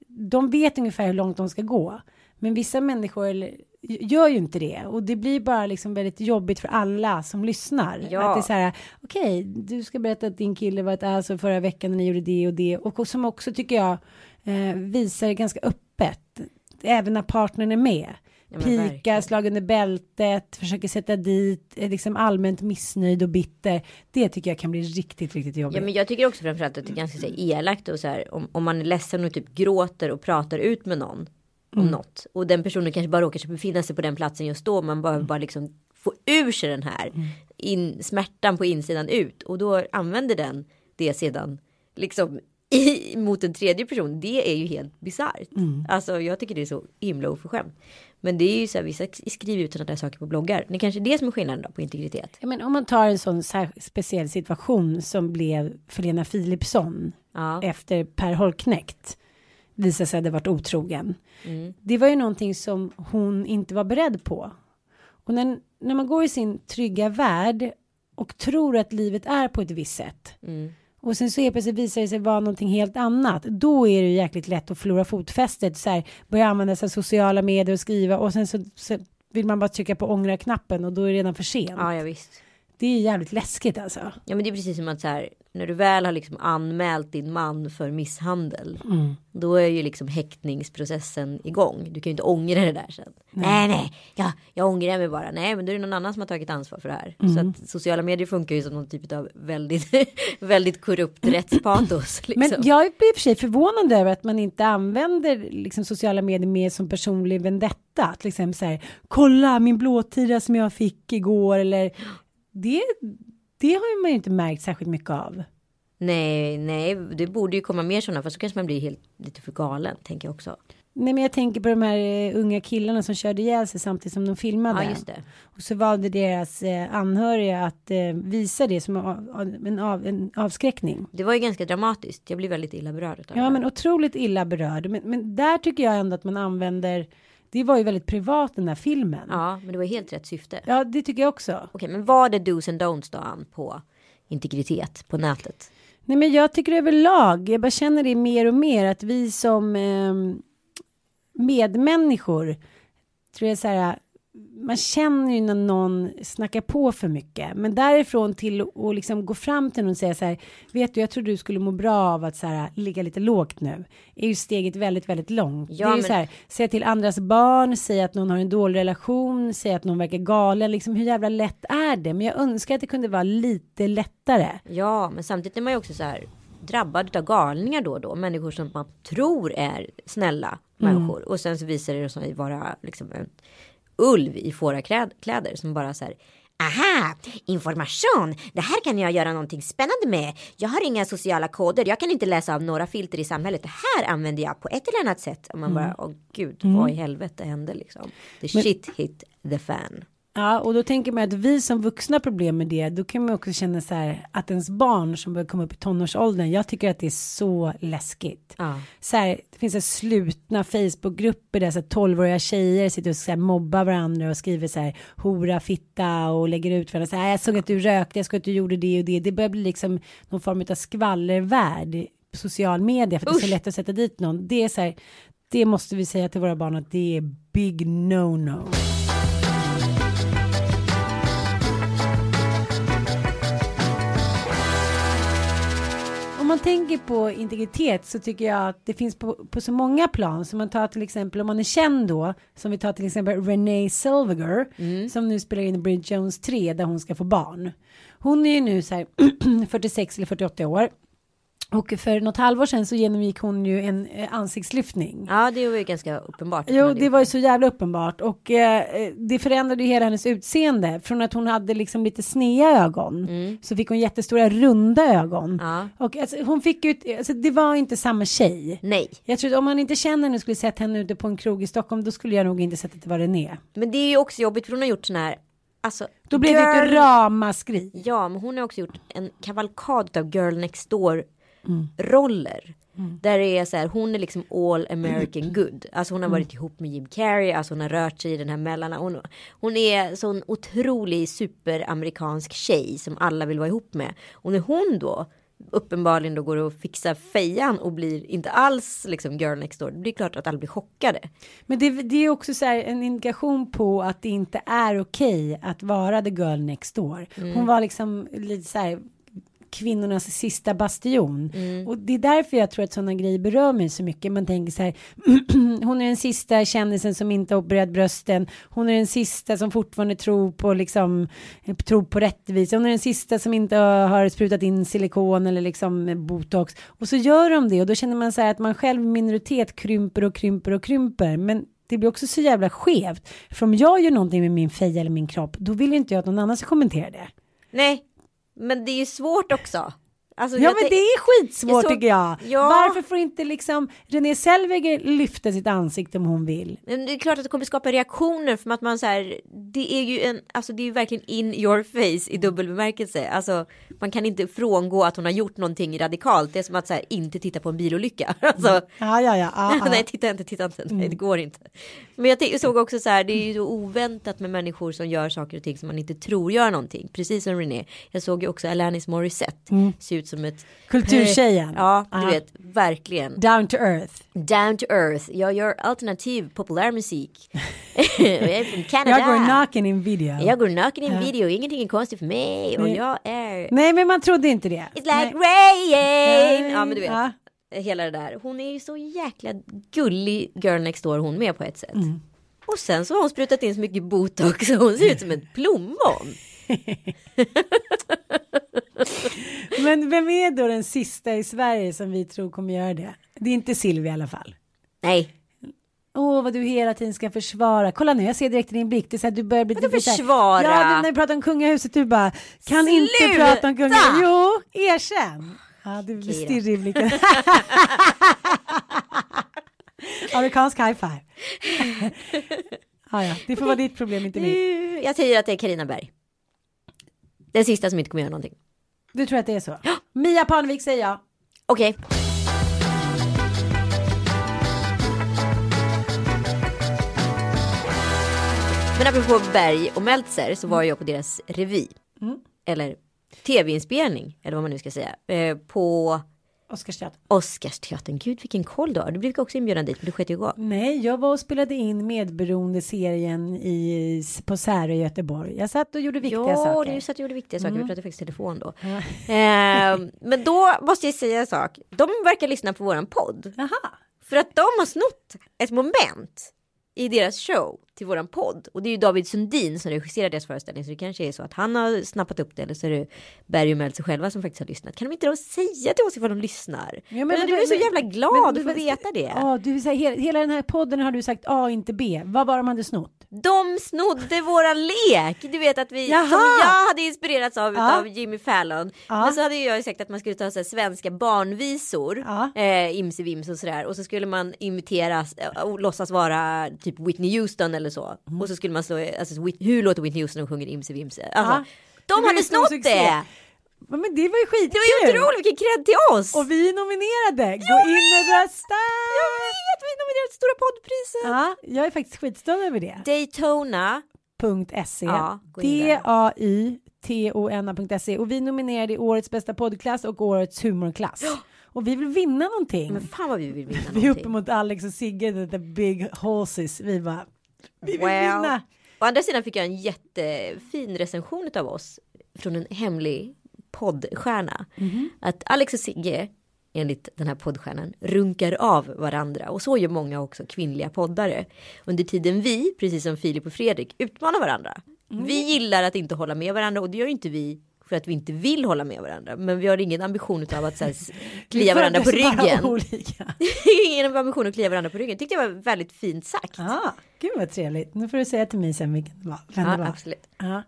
Speaker 3: De vet ungefär hur långt de ska gå. Men vissa människor eller, gör ju inte det och det blir bara liksom väldigt jobbigt för alla som lyssnar.
Speaker 2: Ja.
Speaker 3: Att det är så här, okej, du ska berätta att din kille var ett alltså förra veckan när ni gjorde det och det och som också tycker jag eh, visar det ganska öppet, även när partnern är med.
Speaker 2: Ja,
Speaker 3: Pika, slag under bältet, försöker sätta dit, är liksom allmänt missnöjd och bitter. Det tycker jag kan bli riktigt, riktigt jobbigt.
Speaker 2: Ja men jag tycker också framförallt att det är ganska så elakt och så här om, om man är ledsen och typ gråter och pratar ut med någon om något och den personen kanske bara råkar befinna sig på den platsen just då man behöver bara liksom få ur sig den här in, smärtan på insidan ut och då använder den det sedan liksom i, mot en tredje person. Det är ju helt bisarrt. Alltså jag tycker det är så himla oförskämt. Men det är ju så här vissa skriver ut sådana där saker på bloggar. Det är kanske är det som är skillnaden då på integritet.
Speaker 3: Ja, men om man tar en sån speciell situation som blev för Lena Philipsson
Speaker 2: Ja.
Speaker 3: efter Per Holknekt visade sig hade varit otrogen. Det var ju någonting som hon inte var beredd på. Och när, när man går i sin trygga värld och tror att livet är på ett visst sätt. och sen så helt plötsligt visar det sig vara någonting helt annat. Då är det ju jäkligt lätt att förlora fotfästet, så här, börja använda sig av sociala medier och skriva och sen så, så vill man bara trycka på ångra-knappen och då är det redan för sent.
Speaker 2: Ja, ja visst.
Speaker 3: Det är jävligt läskigt alltså.
Speaker 2: Ja men det är precis som att så här, när du väl har liksom anmält din man för misshandel. Då är ju liksom häktningsprocessen igång. Du kan ju inte ångra det där sen. Nej nej, ja, jag ångrar mig bara. Nej men då är det någon annan som har tagit ansvar för det här. Så att sociala medier funkar ju som någon typ av väldigt, väldigt korrupt rättspatos. Liksom.
Speaker 3: Men jag är i och för sig förvånad över att man inte använder liksom, sociala medier mer som personlig vendetta. Till exempel så här, kolla min blåtira som jag fick igår eller det, det har man ju inte märkt särskilt mycket av.
Speaker 2: Nej, nej, det borde ju komma mer sådana. För så kanske man blir helt lite för galen, tänker jag också.
Speaker 3: Nej men jag tänker på de här eh, unga killarna som körde ihjäl sig samtidigt som de filmade.
Speaker 2: Ja, just det.
Speaker 3: Och så valde deras eh, anhöriga att eh, visa det som en, av, en avskräckning.
Speaker 2: Det var ju ganska dramatiskt. Jag blir väldigt illa berörd
Speaker 3: Ja
Speaker 2: det.
Speaker 3: men otroligt illa berörd. Men, men där tycker jag ändå att man använder, det var ju väldigt privat den där filmen.
Speaker 2: Ja, men det var helt rätt syfte.
Speaker 3: Ja det tycker jag också.
Speaker 2: Okej, men vad är dos and don'ts då Ann på integritet på nätet?
Speaker 3: Nej men jag tycker överlag, jag bara känner det mer och mer att vi som eh, medmänniskor tror jag så här man känner ju när någon snackar på för mycket. Men därifrån till att liksom gå fram till någon och säga så här vet du jag tror du skulle må bra av att så här ligga lite lågt nu. Är ju steget väldigt väldigt långt.
Speaker 2: Ja,
Speaker 3: det är
Speaker 2: men-
Speaker 3: så här säga till andras barn säga att någon har en dålig relation säga att någon verkar galen. Liksom hur jävla lätt är det? Men jag önskar att det kunde vara lite lättare.
Speaker 2: Ja, men samtidigt är man ju också så här drabbad av galningar då och då. Människor som man tror är snälla människor. Och sen så visar det sig vara liksom en ulv i fårakläder som bara så här.
Speaker 4: Aha, information. Det här kan jag göra någonting spännande med. Jag har inga sociala koder. Jag kan inte läsa av några filter i samhället. Det här använder jag på ett eller annat sätt.
Speaker 2: Och man bara, åh gud, vad i helvete hände liksom? The shit hit the fan.
Speaker 3: Ja, och då tänker man att vi som vuxna har problem med det, då kan man också känna så här att ens barn som börjar komma upp i tonårsåldern, jag tycker att det är så läskigt.
Speaker 2: Ja.
Speaker 3: Så här, det finns så slutna Facebookgrupper där så här 12-åriga tjejer sitter och så här mobbar varandra och skriver så här hora, fitta och lägger ut varandra. Så här, jag såg att du rökte, jag såg att du gjorde det och det. Det börjar bli liksom någon form av skvallervärld på social media för att det är så
Speaker 2: Usch.
Speaker 3: lätt att sätta dit någon. Det är så här, det måste vi säga till våra barn att det är big no-no. Om man tänker på integritet så tycker jag att det finns på, på så många plan. Så man tar till exempel om man är känd då. Som vi tar till exempel Renee Zellweger. Som nu spelar in Bridget Jones 3 där hon ska få barn. Hon är ju nu så här 46 eller 48 år. Och för något halvår sedan så genomgick hon ju en eh, ansiktslyftning.
Speaker 2: Ja, det var ju ganska uppenbart.
Speaker 3: Jo, det var ju så jävla uppenbart och eh, det förändrade ju hela hennes utseende. Från att hon hade liksom lite snea ögon så fick hon jättestora runda ögon.
Speaker 2: Ja.
Speaker 3: Och alltså, hon fick ju, alltså, det var inte samma tjej.
Speaker 2: Nej,
Speaker 3: Jag tror att om man inte känner henne och skulle sett henne ute på en krog i Stockholm då skulle jag nog inte sett att det var René.
Speaker 2: men det är ju också jobbigt för hon har gjort sån här. Alltså,
Speaker 3: Då blev det ett
Speaker 2: girl-
Speaker 3: ramaskri.
Speaker 2: Ja, men hon har också gjort en kavalkad av girl next door
Speaker 3: Mm.
Speaker 2: roller. Där det är så här, hon är liksom all American good. Alltså hon har varit ihop med Jim Carrey, alltså hon har rört sig i den här mellan. Hon, hon är sån otrolig superamerikansk tjej som alla vill vara ihop med. Och när hon då uppenbarligen då går och fixar fejan och blir inte alls liksom girl next door. Det blir klart att alla blir chockade.
Speaker 3: Men det, det är också så här en indikation på att det inte är okej att vara the girl next door. Hon var liksom lite så här kvinnornas sista bastion. Och det är därför jag tror att sådana grejer berör mig så mycket. Man tänker så här, hon är den sista kändisen som inte har opererat brösten. Hon är den sista som fortfarande tror på liksom, eh, tror på rättvisa. Hon är den sista som inte har sprutat in silikon eller liksom botox. Och så gör de det och då känner man så här att man själv minoritet krymper och krymper och krymper. Men det blir också så jävla skevt. För om jag gör någonting med min feja eller min kropp, då vill inte jag att någon annan ska kommentera det.
Speaker 2: Nej, men det är ju svårt också. Alltså,
Speaker 3: Ja men det är skitsvårt
Speaker 2: Jag såg-
Speaker 3: tycker jag.
Speaker 2: Ja.
Speaker 3: Varför får inte liksom Renée Zellweger lyfta sitt ansikte om hon vill?
Speaker 2: Men det är klart att det kommer skapa reaktioner för att man så här, det är ju en, alltså det är ju verkligen in your face i dubbel bemärkelse. Alltså man kan inte frångå att hon har gjort någonting radikalt. Det är som att så här, inte titta på en bilolycka. Alltså,
Speaker 3: Ja, ja, ja. ja, ja.
Speaker 2: nej titta inte, titta inte, nej det går inte. Men jag, såg också så här, det är ju så oväntat med människor som gör saker och ting som man inte tror gör någonting. Precis som René. Jag såg ju också Alanis Morissette se ut ut som ett
Speaker 3: Kulturtjejen.
Speaker 2: Ja, du
Speaker 3: Ja.
Speaker 2: vet, verkligen.
Speaker 3: Down to earth.
Speaker 2: Down to earth. Jag gör alternativ populärmusik. jag är från Kanada.
Speaker 3: Jag går naken i en video.
Speaker 2: Jag går naken i en video, ingenting är konstigt för mig. Och jag är...
Speaker 3: Nej men man trodde inte det.
Speaker 2: It's like
Speaker 3: Nej.
Speaker 2: rain! Ja men du vet.
Speaker 3: Ja.
Speaker 2: Hela det där. Hon är ju så jäkla gullig girl next door hon med på ett sätt.
Speaker 3: Mm.
Speaker 2: Och sen så har hon sprutat in så mycket botox så hon ser ut som ett plommon.
Speaker 3: Men vem är då den sista i Sverige som vi tror kommer göra det? Det är inte Silvia i alla fall.
Speaker 2: Nej,
Speaker 3: Åh, vad du hela tiden ska försvara. Kolla nu, jag ser direkt i din blick. Det är så här, du börjar bli...
Speaker 2: Vadå försvara?
Speaker 3: Ja, när vi pratar om kungahuset, du bara, kan inte
Speaker 2: Sluta!
Speaker 3: prata om kungahuset. Jo, erkänn. Ja, du blir stirrig i blicken. Amerikansk high five. ja, ja, det får vara ditt problem, inte mitt.
Speaker 2: nu, jag säger att det är Carina Berg. Den sista som inte kommer göra någonting.
Speaker 3: Du tror att det är så? Mia Parnevik säger jag.
Speaker 2: Okej. Men apropå Berg och Meltzer så var jag på deras revy. Eller tv-inspelning, eller vad man nu ska säga. Eh, på
Speaker 3: Oscarsteatern.
Speaker 2: Oscarsteatern. Gud vilken koll du har. Du brukar också inbjuda dit, men du sket ju gå.
Speaker 3: Nej, jag var och spelade in medberoende-serien i, på Särö i Göteborg. Jag satt och gjorde viktiga
Speaker 2: ja,
Speaker 3: saker.
Speaker 2: du satt och gjorde viktiga saker. Vi pratade faktiskt telefon då. Eh, men då måste jag säga en sak. De verkar lyssna på våran podd.
Speaker 3: Jaha.
Speaker 2: För att de har snott ett moment i deras show till våran podd. Och det är ju David Sundin som regisserar deras föreställning. Så det kanske är så att han har snappat upp det. Eller så är det Berg och Meltzer själva som faktiskt har lyssnat. Kan de inte då säga till oss ifall de lyssnar?
Speaker 3: Ja,
Speaker 2: men,
Speaker 3: men-
Speaker 2: du är så jävla glad
Speaker 3: men-
Speaker 2: att få veta det.
Speaker 3: Ja, du säger hela, hela den här podden har du sagt A inte B. Vad var de hade snott?
Speaker 2: De snodde våran lek. Du vet att vi,
Speaker 3: Jaha.
Speaker 2: som jag hade inspirerats av
Speaker 3: Ja.
Speaker 2: av Jimmy Fallon.
Speaker 3: Ja.
Speaker 2: Men så hade jag ju sagt att man skulle ta så här, svenska barnvisor.
Speaker 3: Ja.
Speaker 2: Eh, Imse Vims och sådär. Och så skulle man imitera eh, och låtsas vara typ Whitney Houston eller så.
Speaker 3: Mm.
Speaker 2: Och så skulle man slå, alltså hur låter Whitney Houston när hon sjunger Imse Vimse? Alltså.
Speaker 3: Det
Speaker 2: De hade snott
Speaker 3: succé.
Speaker 2: det!
Speaker 3: Men det var ju skitkul.
Speaker 2: Det var ju otroligt, vilken cred till oss!
Speaker 3: Och vi är nominerade. Gå in och rösta.
Speaker 2: Jag vet, vi nominerade till Stora poddpriset!
Speaker 3: Ja, jag är faktiskt skitstolt över det.
Speaker 2: Daytona.
Speaker 3: .se.
Speaker 2: Ja, gå in där.
Speaker 3: D-A-Y-T-O-N-A.se. Och vi nominerade i årets bästa poddklass och årets humorklass. Och vi vill vinna någonting.
Speaker 2: Men fan vad vi vill vinna
Speaker 3: Vi är
Speaker 2: någonting.
Speaker 3: uppe mot Alex och Sigge, the big horses. Vi bara, vi vill
Speaker 2: Wow.
Speaker 3: vinna.
Speaker 2: Å andra sidan fick jag en jättefin recension av oss från en hemlig poddstjärna.
Speaker 3: Mhm.
Speaker 2: Att Alex och Sigge, enligt den här poddstjärnan, runkar av varandra. Och så gör många också kvinnliga poddare. Under tiden vi, precis som Filip och Fredrik, utmanar varandra.
Speaker 3: Mm.
Speaker 2: Vi gillar att inte hålla med varandra och det gör ju inte vi för att vi inte vill hålla med varandra. Men vi har ingen ambition av att så här, klia varandra på ryggen. Ingen ambition att klia varandra på ryggen. Tyckte jag var väldigt fint sagt.
Speaker 3: Ah, gud vad trevligt. Nu får du säga till mig sen vilken det var. Vem det
Speaker 2: Ja,
Speaker 3: var.
Speaker 2: absolut.
Speaker 3: Ja.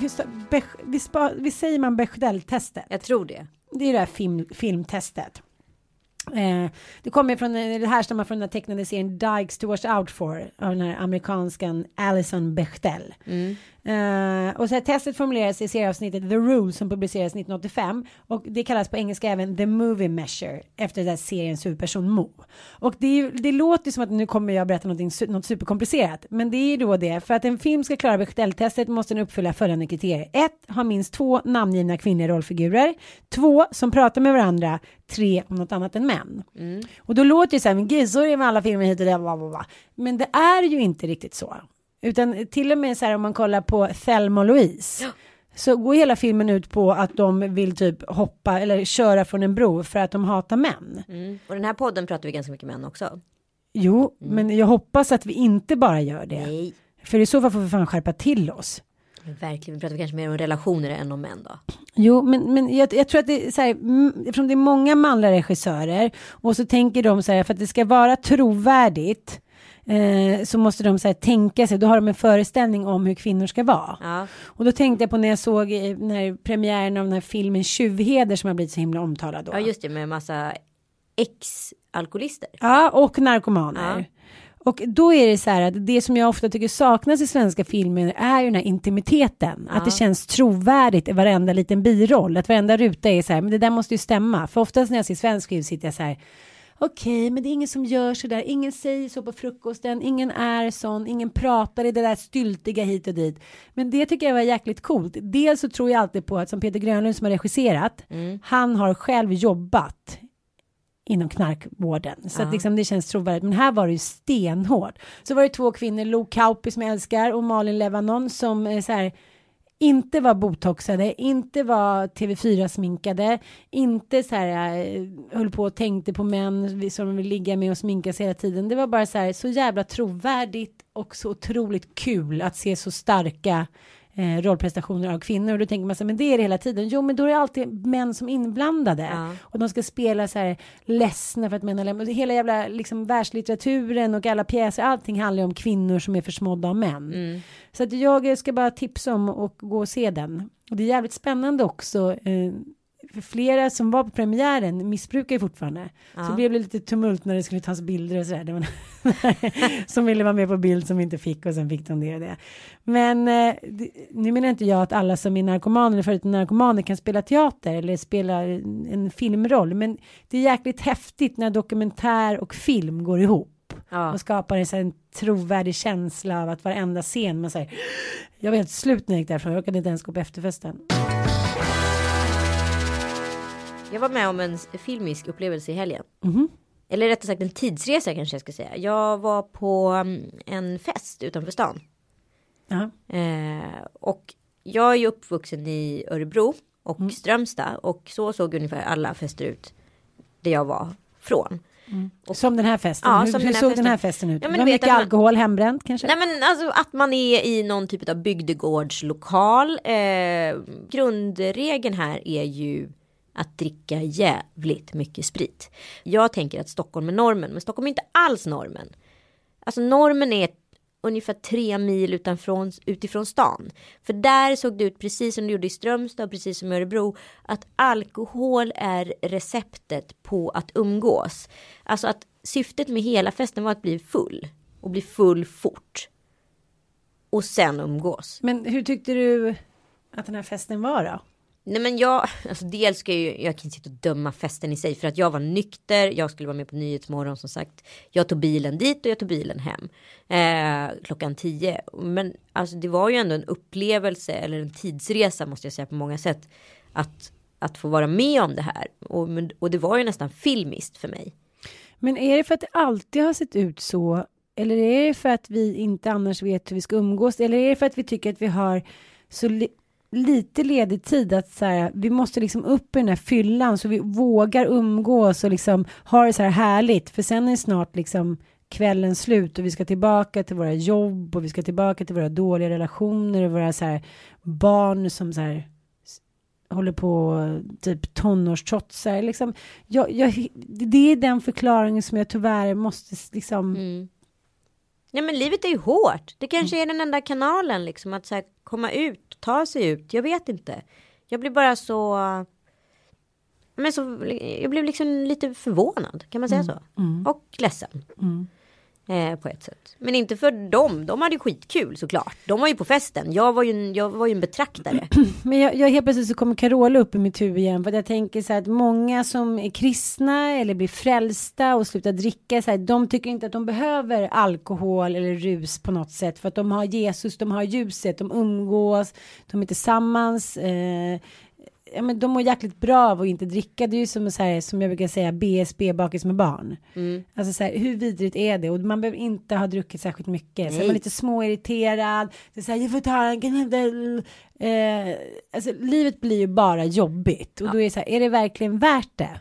Speaker 3: Just, det, Bech, vi, spa, vi säger man Bechdel-testet.
Speaker 2: Jag tror det.
Speaker 3: Det är det här film, filmtestet. Eh, det kommer från, eh, det härstammar från den tecknade serien Dykes to Watch Out For av den här amerikanskan Alison Bechdel. Eh, och så här, testet formuleras i serieavsnittet The Rules som publicerades 1985 och det kallas på engelska även The Movie Measure efter den här seriens huvudperson Mo. Och det, är det låter som att nu kommer jag berätta något superkomplicerat men det är ju då det för att en film ska klara Bechdel-testet måste den uppfylla följande kriterier. 1. Ha minst två namngivna kvinnliga rollfigurer. 2. Som pratar med varandra. 3. Om något annat än män. Och då låter det så här, men gud så är det med alla filmer hit och bla. Men det är ju inte riktigt så. Utan till och med så här om man kollar på Thelma och Louise. Så går hela filmen ut på att de vill typ hoppa eller köra från en bro för att de hatar män.
Speaker 2: Mm. Och den här podden pratar vi ganska mycket män också.
Speaker 3: Jo, men jag hoppas att vi inte bara gör det.
Speaker 2: Nej.
Speaker 3: För i så fall får vi fan skärpa till oss.
Speaker 2: Verkligen, vi pratar kanske mer om relationer än om män då.
Speaker 3: Jo, men, men jag, jag tror att det är så här, mm, eftersom det är många manliga regissörer och så tänker de så här, för att det ska vara trovärdigt eh, så måste de så här, tänka sig, då har de en föreställning om hur kvinnor ska vara.
Speaker 2: Ja.
Speaker 3: Och då tänkte jag på när jag såg eh, den här premiären av den här filmen Tjuvheder som har blivit så himla omtalad då.
Speaker 2: ja, just det, med massa ex-alkoholister.
Speaker 3: Ja, och narkomaner.
Speaker 2: Ja.
Speaker 3: Och då är det så här att det som jag ofta tycker saknas i svenska filmer är ju den här intimiteten. Att det känns trovärdigt i varenda liten biroll. Att varenda ruta är så här, men det där måste ju stämma. För oftast när jag ser svensk film sitter jag så här, okej, men det är ingen som gör så där, ingen säger så på frukosten, ingen är sån, ingen pratar i det där styltiga hit och dit. Men det tycker jag var jäkligt coolt. Dels så tror jag alltid på att som Peter Grönlund som har regisserat, han har själv jobbat inom knarkvården. Så att liksom det känns trovärdigt. Men här var det ju stenhårt. Så var det två kvinnor, Lo Kauppi som jag älskar och Malin Levanon som så här inte var botoxade, inte var TV4-sminkade, inte så här eh, höll på och tänkte på män som de vill ligga med och sminka sig hela tiden. Det var bara så här så jävla trovärdigt och så otroligt kul att se så starka eh, rollprestationer av kvinnor och då tänker man så här, men det är det hela tiden. Jo, men då är det alltid män som inblandade
Speaker 2: Ja.
Speaker 3: och de ska spela så här ledsna för att män har lämnat. Hela jävla liksom världslitteraturen och alla pjäser, allting handlar ju om kvinnor som är försmådda av män. Så att jag ska bara tipsa om och gå och se den. Och det är jävligt spännande också. Eh, för flera som var på premiären missbrukar ju fortfarande. Så det blev lite tumult när det skulle tas bilder och sådär. Det var som ville vara med på bild som inte fick och sen fick de det och det. Men eh, nu menar inte jag att alla som är narkomaner eller detta narkomaner kan spela teater eller spela en filmroll. Men det är jäkligt häftigt när dokumentär och film går ihop.
Speaker 2: Ja.
Speaker 3: Och skapar en, så en trovärdig känsla av att varenda scen man säger jag var helt slut när jag gick därifrån, jag orkade inte ens gå på efterfesten.
Speaker 2: Jag var med om en filmisk upplevelse i helgen.
Speaker 3: Mhm.
Speaker 2: Eller rättare sagt en tidsresa kanske jag ska säga. Jag var på mm, en fest utanför stan.
Speaker 3: Ja.
Speaker 2: Eh, och jag är ju uppvuxen i Örebro och
Speaker 3: Mm.
Speaker 2: Strömstad. Och så såg ungefär alla fester ut där jag var från.
Speaker 3: Som den här festen.
Speaker 2: Ja,
Speaker 3: hur
Speaker 2: som
Speaker 3: hur
Speaker 2: den
Speaker 3: såg
Speaker 2: festen.
Speaker 3: den här festen ut?
Speaker 2: Ja, men
Speaker 3: det var mycket
Speaker 2: man-
Speaker 3: alkohol, hembränt kanske?
Speaker 2: Nej men alltså att man är i någon typ av bygdegårdslokal. Eh, grundregeln här är ju att dricka jävligt mycket sprit. Jag tänker att Stockholm är normen, men Stockholm är inte alls normen. Alltså normen är ungefär tre mil utanför, utifrån stan. För där såg det ut precis som det gjorde i Strömstad och precis som i Örebro. Att alkohol är receptet på att umgås. Alltså att syftet med hela festen var att bli full. Och bli full fort. Och sen umgås.
Speaker 3: Men hur tyckte du att den här festen var då?
Speaker 2: Nej men jag, alltså dels ska jag ju, jag kan inte sitta och döma festen i sig för att jag var nykter, jag skulle vara med på Nyhetsmorgon som sagt. Jag tog bilen dit och jag tog bilen hem. Eh, klockan tio. Men alltså det var ju ändå en upplevelse eller en tidsresa måste jag säga på många sätt. Att, att få vara med om det här. Och, men- och det var ju nästan filmiskt för mig.
Speaker 3: Men är det för att det alltid har sett ut så? Eller är det för att vi inte annars vet hur vi ska umgås? Eller är det för att vi tycker att vi har så lite ledig tid att så här, vi måste liksom upp i den här fyllan så vi vågar umgås och liksom ha det så här härligt. För sen är snart liksom kvällen slut och vi ska tillbaka till våra jobb och vi ska tillbaka till våra dåliga relationer och våra så här barn som så här håller på typ tonårstrotsar. Liksom, jag, jag, det är den förklaringen som jag tyvärr måste liksom.
Speaker 2: Mm. Ja men livet är ju hårt. Det kanske är den enda kanalen liksom att så här, komma ut, ta sig ut. Jag vet inte. Jag blir bara så. Men så, jag blev liksom lite förvånad, kan man säga så? Och ledsen. Eh, på ett sätt. Men inte för dem, de hade skitkul såklart. De var ju på festen, jag var ju en, jag var ju en betraktare.
Speaker 3: Men jag, jag helt plötsligt så kommer Carola upp i mitt huvud igen för att jag tänker så här att många som är kristna eller blir frälsta och slutar dricka så här, de tycker inte att de behöver alkohol eller rus på något sätt för att de har Jesus, de har ljuset, de umgås, de är tillsammans. Eh, ja, men de mår jäkligt bra av att inte dricka. Det är ju som, så här, som jag brukar säga BSB bakis med barn. Alltså så här, hur vidrigt är det? Och man behöver inte ha druckit särskilt mycket. Så är man lite småirriterad. Det är så här, jag får ta en eh, Alltså livet blir ju bara jobbigt. Och då är det så här, är det verkligen värt det?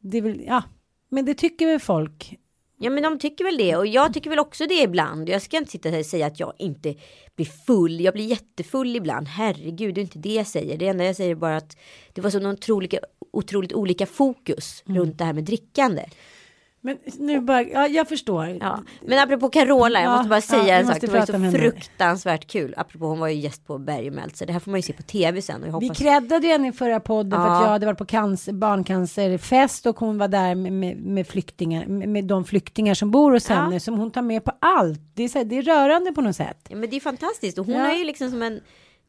Speaker 3: Det är väl, ja. Men det tycker väl folk.
Speaker 2: Ja men de tycker väl det och jag tycker väl också det ibland. Jag ska inte sitta här och säga att jag inte blir full. Jag blir jättefull ibland. Herregud, det är inte det jag säger. Det enda jag säger är bara att det var så otroligt, otroligt olika fokus runt det här med drickande.
Speaker 3: Men nu bara, ja jag förstår.
Speaker 2: Ja. Men apropå Carola, jag
Speaker 3: Ja,
Speaker 2: måste bara
Speaker 3: ja,
Speaker 2: säga
Speaker 3: vi
Speaker 2: en sak. Det var ju så fruktansvärt kul. Apropå hon var ju gäst på Berg och Meltzer. Det här får man ju se på tv sen. Och jag
Speaker 3: Vi
Speaker 2: hoppas...
Speaker 3: creddade ju henne i förra podden för att
Speaker 2: Ja.
Speaker 3: jag hade varit på cancer, barncancerfest och hon var där med, med, med flyktingar, med, de flyktingar som bor hos
Speaker 2: Ja.
Speaker 3: henne som hon tar med på allt. Det är, så här, det är rörande på något sätt.
Speaker 2: Ja men det är fantastiskt. Och hon
Speaker 3: Ja.
Speaker 2: är ju liksom som en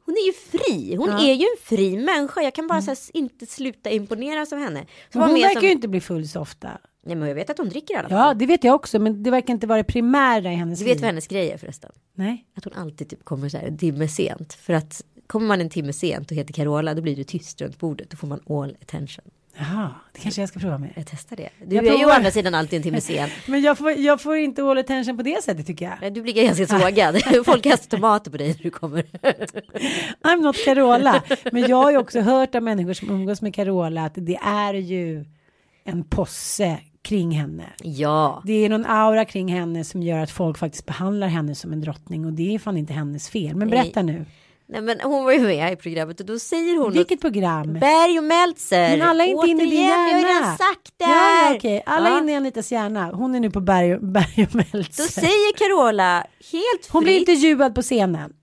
Speaker 2: hon är ju fri. Hon
Speaker 3: Ja. Mm.
Speaker 2: är ju en fri människa. Jag kan bara så här, inte sluta imponeras av henne. Så
Speaker 3: hon verkar
Speaker 2: som-
Speaker 3: ju inte bli full så ofta.
Speaker 2: Nej men jag vet att hon dricker i alla fall.
Speaker 3: Ja, det vet jag också, men det verkar inte vara det primära i hennes
Speaker 2: Du vet
Speaker 3: liv.
Speaker 2: vad hennes grej är förresten?
Speaker 3: Nej.
Speaker 2: Att hon alltid typ kommer så här en timme sent. För att kommer man en timme sent och heter Carola då blir det tyst runt bordet. Då får man all attention.
Speaker 3: Jaha, det kanske jag ska prova med.
Speaker 2: Jag testar det. Du
Speaker 3: Jag
Speaker 2: är ju å andra sidan alltid en timme sen.
Speaker 3: Men jag får, jag får inte all attention på det sättet tycker jag.
Speaker 2: Nej, Du blir ganska sågad. Folk kastar tomater på dig när du kommer.
Speaker 3: I'm not Carola. Men jag har ju också hört av människor som umgås med Carola att det är ju en posse kring henne.
Speaker 2: Ja.
Speaker 3: Det är någon aura kring henne som gör att folk faktiskt behandlar henne som en drottning och det är fan inte hennes fel. Men berätta nu.
Speaker 2: Nej men hon var ju med i programmet och då säger hon
Speaker 3: Vilket program?
Speaker 2: Berg och Meltzer.
Speaker 3: Men alla är inte inne i din
Speaker 2: Återigen,
Speaker 3: hjärna.
Speaker 2: Jag har redan sagt det
Speaker 3: Ja,
Speaker 2: här.
Speaker 3: ja, okej. Alla
Speaker 2: Ja.
Speaker 3: är inne i Anitas hjärna. Hon är nu på Berg och, berg och
Speaker 2: Då
Speaker 3: Meltzer.
Speaker 2: säger Carola helt
Speaker 3: Hon blir
Speaker 2: fritt.
Speaker 3: intervjuad på scenen.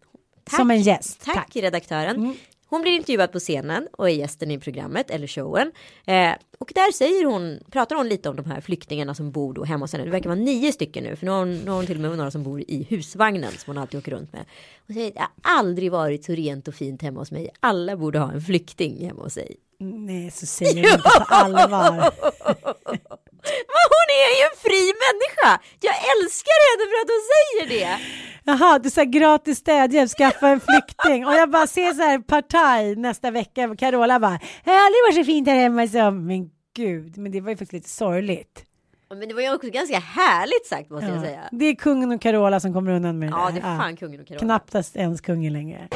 Speaker 2: Tack.
Speaker 3: Som en gäst.
Speaker 2: Tack, redaktören. Hon blir intervjuad på scenen och är gästen i programmet eller showen. Eh, och där säger hon, pratar hon lite om de här flyktingarna som bor då hemma hos henne. Det verkar vara nio stycken nu, för nu har hon, nu har hon till och med några som bor i husvagnen som hon alltid åker runt med. Hon säger, det har aldrig varit så rent och fint hemma hos mig. Alla borde ha en flykting hemma hos sig.
Speaker 3: Nej, så säger hon inte på allvar.
Speaker 2: Men hon är ju en fri människa! Jag älskar henne för att hon säger det!
Speaker 3: Jaha, du sa gratis städhjälp, skaffa en flykting. Och jag bara ser så här partaj nästa vecka. Carola bara, jag har aldrig varit så fint här hemma som. Men gud, men det var ju faktiskt lite sorgligt.
Speaker 2: Men det var ju också ganska härligt sagt måste jag
Speaker 3: Ja.
Speaker 2: säga.
Speaker 3: Det är kungen och Carola som kommer undan med det
Speaker 2: Ja, det är fan kungen och Carola.
Speaker 3: Knappast ens kungen längre.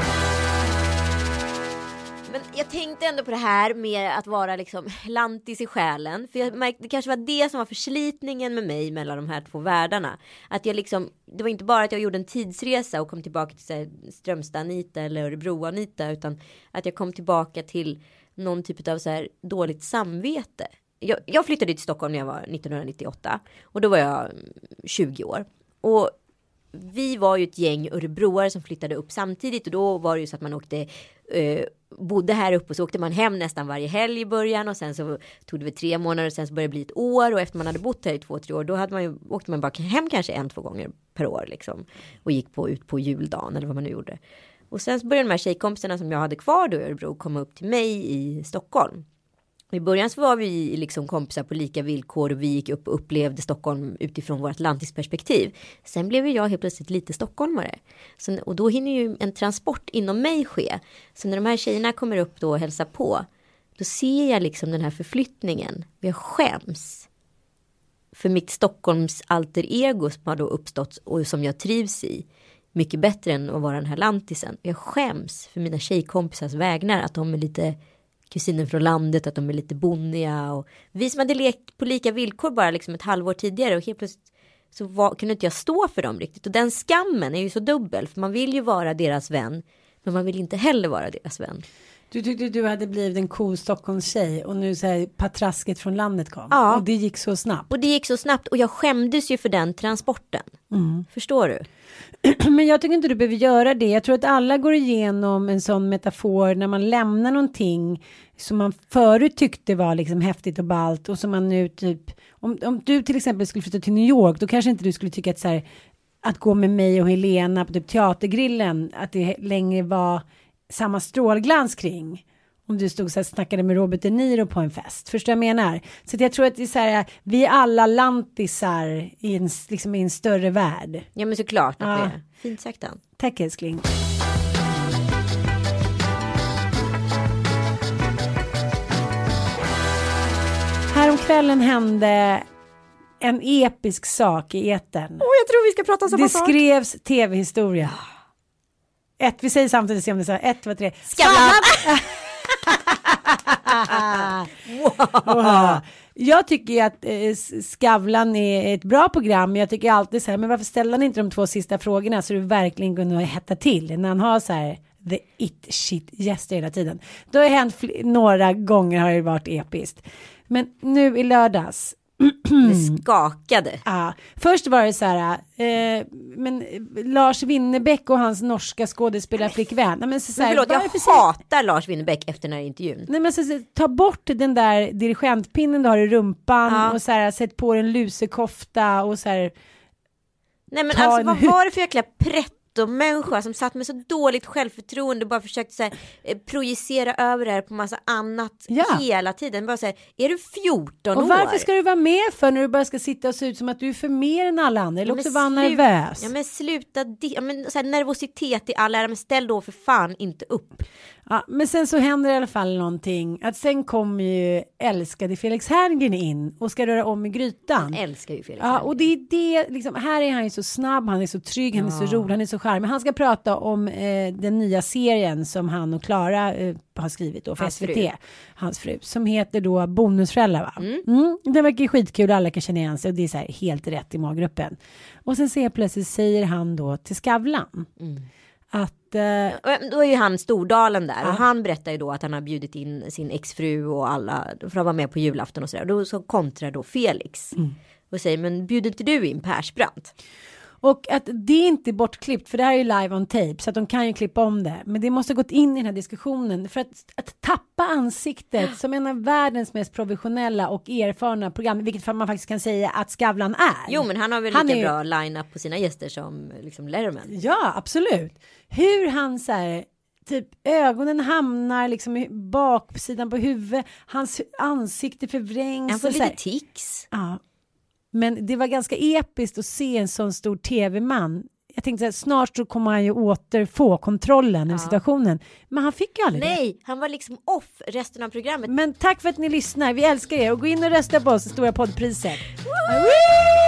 Speaker 2: Jag tänkte ändå på det här med att vara liksom lantis i själen. För jag märkte, det kanske var det som var förslitningen med mig mellan de här två världarna. Att jag liksom, det var inte bara att jag gjorde en tidsresa och kom tillbaka till Strömstad-Anita eller Örebro-Anita. Utan att jag kom tillbaka till någon typ av så här dåligt samvete. Jag, jag flyttade till Stockholm när jag var 1998. Och då var jag 20 år. Och vi var ju ett gäng örebroare som flyttade upp samtidigt och då var det ju så att man åkte eh, bodde här uppe och så åkte man hem nästan varje helg i början och sen så tog det väl tre månader och sen så började det bli ett år och efter man hade bott här i två, tre år då hade man ju, åkte man bara hem kanske en, två gånger per år liksom och gick på, ut på juldagen eller vad man nu gjorde. Och sen så började de här tjejkompisarna som jag hade kvar då i Örebro komma upp till mig i Stockholm. I början så var vi liksom kompisar på lika villkor och vi gick upp och upplevde Stockholm utifrån vårt lantisperspektiv. Sen blev jag helt plötsligt lite stockholmare. Så, och då hinner ju en transport inom mig ske. Så när de här tjejerna kommer upp då och hälsar på. Då ser jag liksom den här förflyttningen. Jag skäms. För mitt Stockholms alter ego som har då uppstått och som jag trivs i. Mycket bättre än att vara den här lantisen. Jag skäms för mina tjejkompisars vägnar att de är lite kusiner från landet, att de är lite boniga och vi som hade lekt på lika villkor bara liksom ett halvår tidigare och helt plötsligt så var, kunde inte jag stå för dem riktigt och den skammen är ju så dubbel för man vill ju vara deras vän men man vill inte heller vara deras vän.
Speaker 3: Du tyckte du hade blivit en cool Stockholmstjej och nu så här patrasket från landet kom.
Speaker 2: Ja.
Speaker 3: Och det gick så snabbt.
Speaker 2: Och det gick så snabbt och jag skämdes ju för den transporten. Förstår du?
Speaker 3: Men jag tycker inte du behöver göra det. Jag tror att alla går igenom en sån metafor när man lämnar någonting som man förut tyckte var liksom häftigt och ballt och som man nu typ om, om du till exempel skulle flytta till New York då kanske inte du skulle tycka att så här att gå med mig och Helena på typ teatergrillen att det längre var samma strålglans kring om du stod så här snackade med Robert De Niro på en fest. Förstår jag menar? Så att jag tror att det är så här, vi är alla lantisar i en, liksom i en större värld.
Speaker 2: Ja men såklart att
Speaker 3: Ja.
Speaker 2: det är. Fint sagt Dan.
Speaker 3: Tack älskling. Häromkvällen hände en episk sak i etern.
Speaker 2: Åh jag tror vi ska prata
Speaker 3: Det skrevs tv-historia. Ett, vi säger samtidigt, se om det är så. här. Ett, två, tre.
Speaker 2: Skavlan!
Speaker 3: Wow. Jag tycker ju att eh, Skavlan är ett bra program. Men jag tycker alltid så här, men varför ställer han inte de två sista frågorna så du verkligen kunde hetta till när han har så här the it shit gäster hela tiden. Då har det hänt några gånger har det varit episkt. Men nu i lördags
Speaker 2: Det skakade.
Speaker 3: Ja, först var det så här, eh, men Lars Winnerbäck och hans norska skådespelarflickvän. Nej, men så, så
Speaker 2: Men förlåt, jag
Speaker 3: säger-
Speaker 2: hatar Lars Winnerbäck efter den här intervjun.
Speaker 3: Nej men så, så, ta bort den där dirigentpinnen du har i rumpan
Speaker 2: Ja.
Speaker 3: och så här sätt på en lusekofta och så här.
Speaker 2: Nej men
Speaker 3: Ta
Speaker 2: alltså
Speaker 3: en
Speaker 2: vad var det för jäkla människa som satt med så dåligt självförtroende och bara försökte så här, eh, projicera över det här på massa annat
Speaker 3: Ja.
Speaker 2: hela tiden. Bara så här, är du 14
Speaker 3: Och
Speaker 2: år?
Speaker 3: varför ska du vara med för när du bara ska sitta och se ut som att du är för mer än alla andra eller
Speaker 2: Ja,
Speaker 3: också vara nervös?
Speaker 2: Ja men sluta, ja, men, så här, nervositet i all ära, men ställ då för fan inte upp.
Speaker 3: Ja, men sen så händer i alla fall någonting att sen kommer ju älskade Felix Herngren in och ska röra om i grytan.
Speaker 2: Jag älskar ju Felix
Speaker 3: Ja, och det är det, liksom, här är han ju så snabb, han är så trygg, han är så rolig, han är så charmig. Han ska prata om eh, den nya serien som han och Klara eh, har skrivit då för
Speaker 2: Hans
Speaker 3: SVT.
Speaker 2: fru.
Speaker 3: Hans fru. Som heter då Bonusföräldrar va? Mm. Den verkar skitkul, alla kan känna igen sig och det är så här helt rätt i målgruppen. Och sen ser jag plötsligt säger han då till Skavlan att eh,
Speaker 2: Och Då är ju han Stordalen där och han berättar ju då att han har bjudit in sin exfru och alla för att vara med på julafton och sådär. Då så kontrar då Felix och säger men bjuder inte du in Persbrandt?
Speaker 3: Och att det är inte bortklippt, för det här är ju live on tape, så att de kan ju klippa om det. Men det måste ha gått in i den här diskussionen, för att, att tappa ansiktet som en av världens mest professionella och erfarna program, vilket man faktiskt kan säga att Skavlan är.
Speaker 2: Jo men han har väl
Speaker 3: Han
Speaker 2: lika
Speaker 3: är
Speaker 2: bra line-up på sina gäster som liksom Letterman.
Speaker 3: Ja, absolut. Hur han så här, typ ögonen hamnar liksom i baksidan på huvudet, hans ansikte förvrängs.
Speaker 2: Han får lite tics.
Speaker 3: Ja. Men det var ganska episkt att se en sån stor tv-man. Jag tänkte här, snart så kommer han ju återfå kontrollen över situationen. Men han fick ju aldrig det.
Speaker 2: Nej, han var liksom off resten av programmet.
Speaker 3: Men tack för att ni lyssnar. Vi älskar er och gå in och rösta på oss i Stora poddpriset. Woo!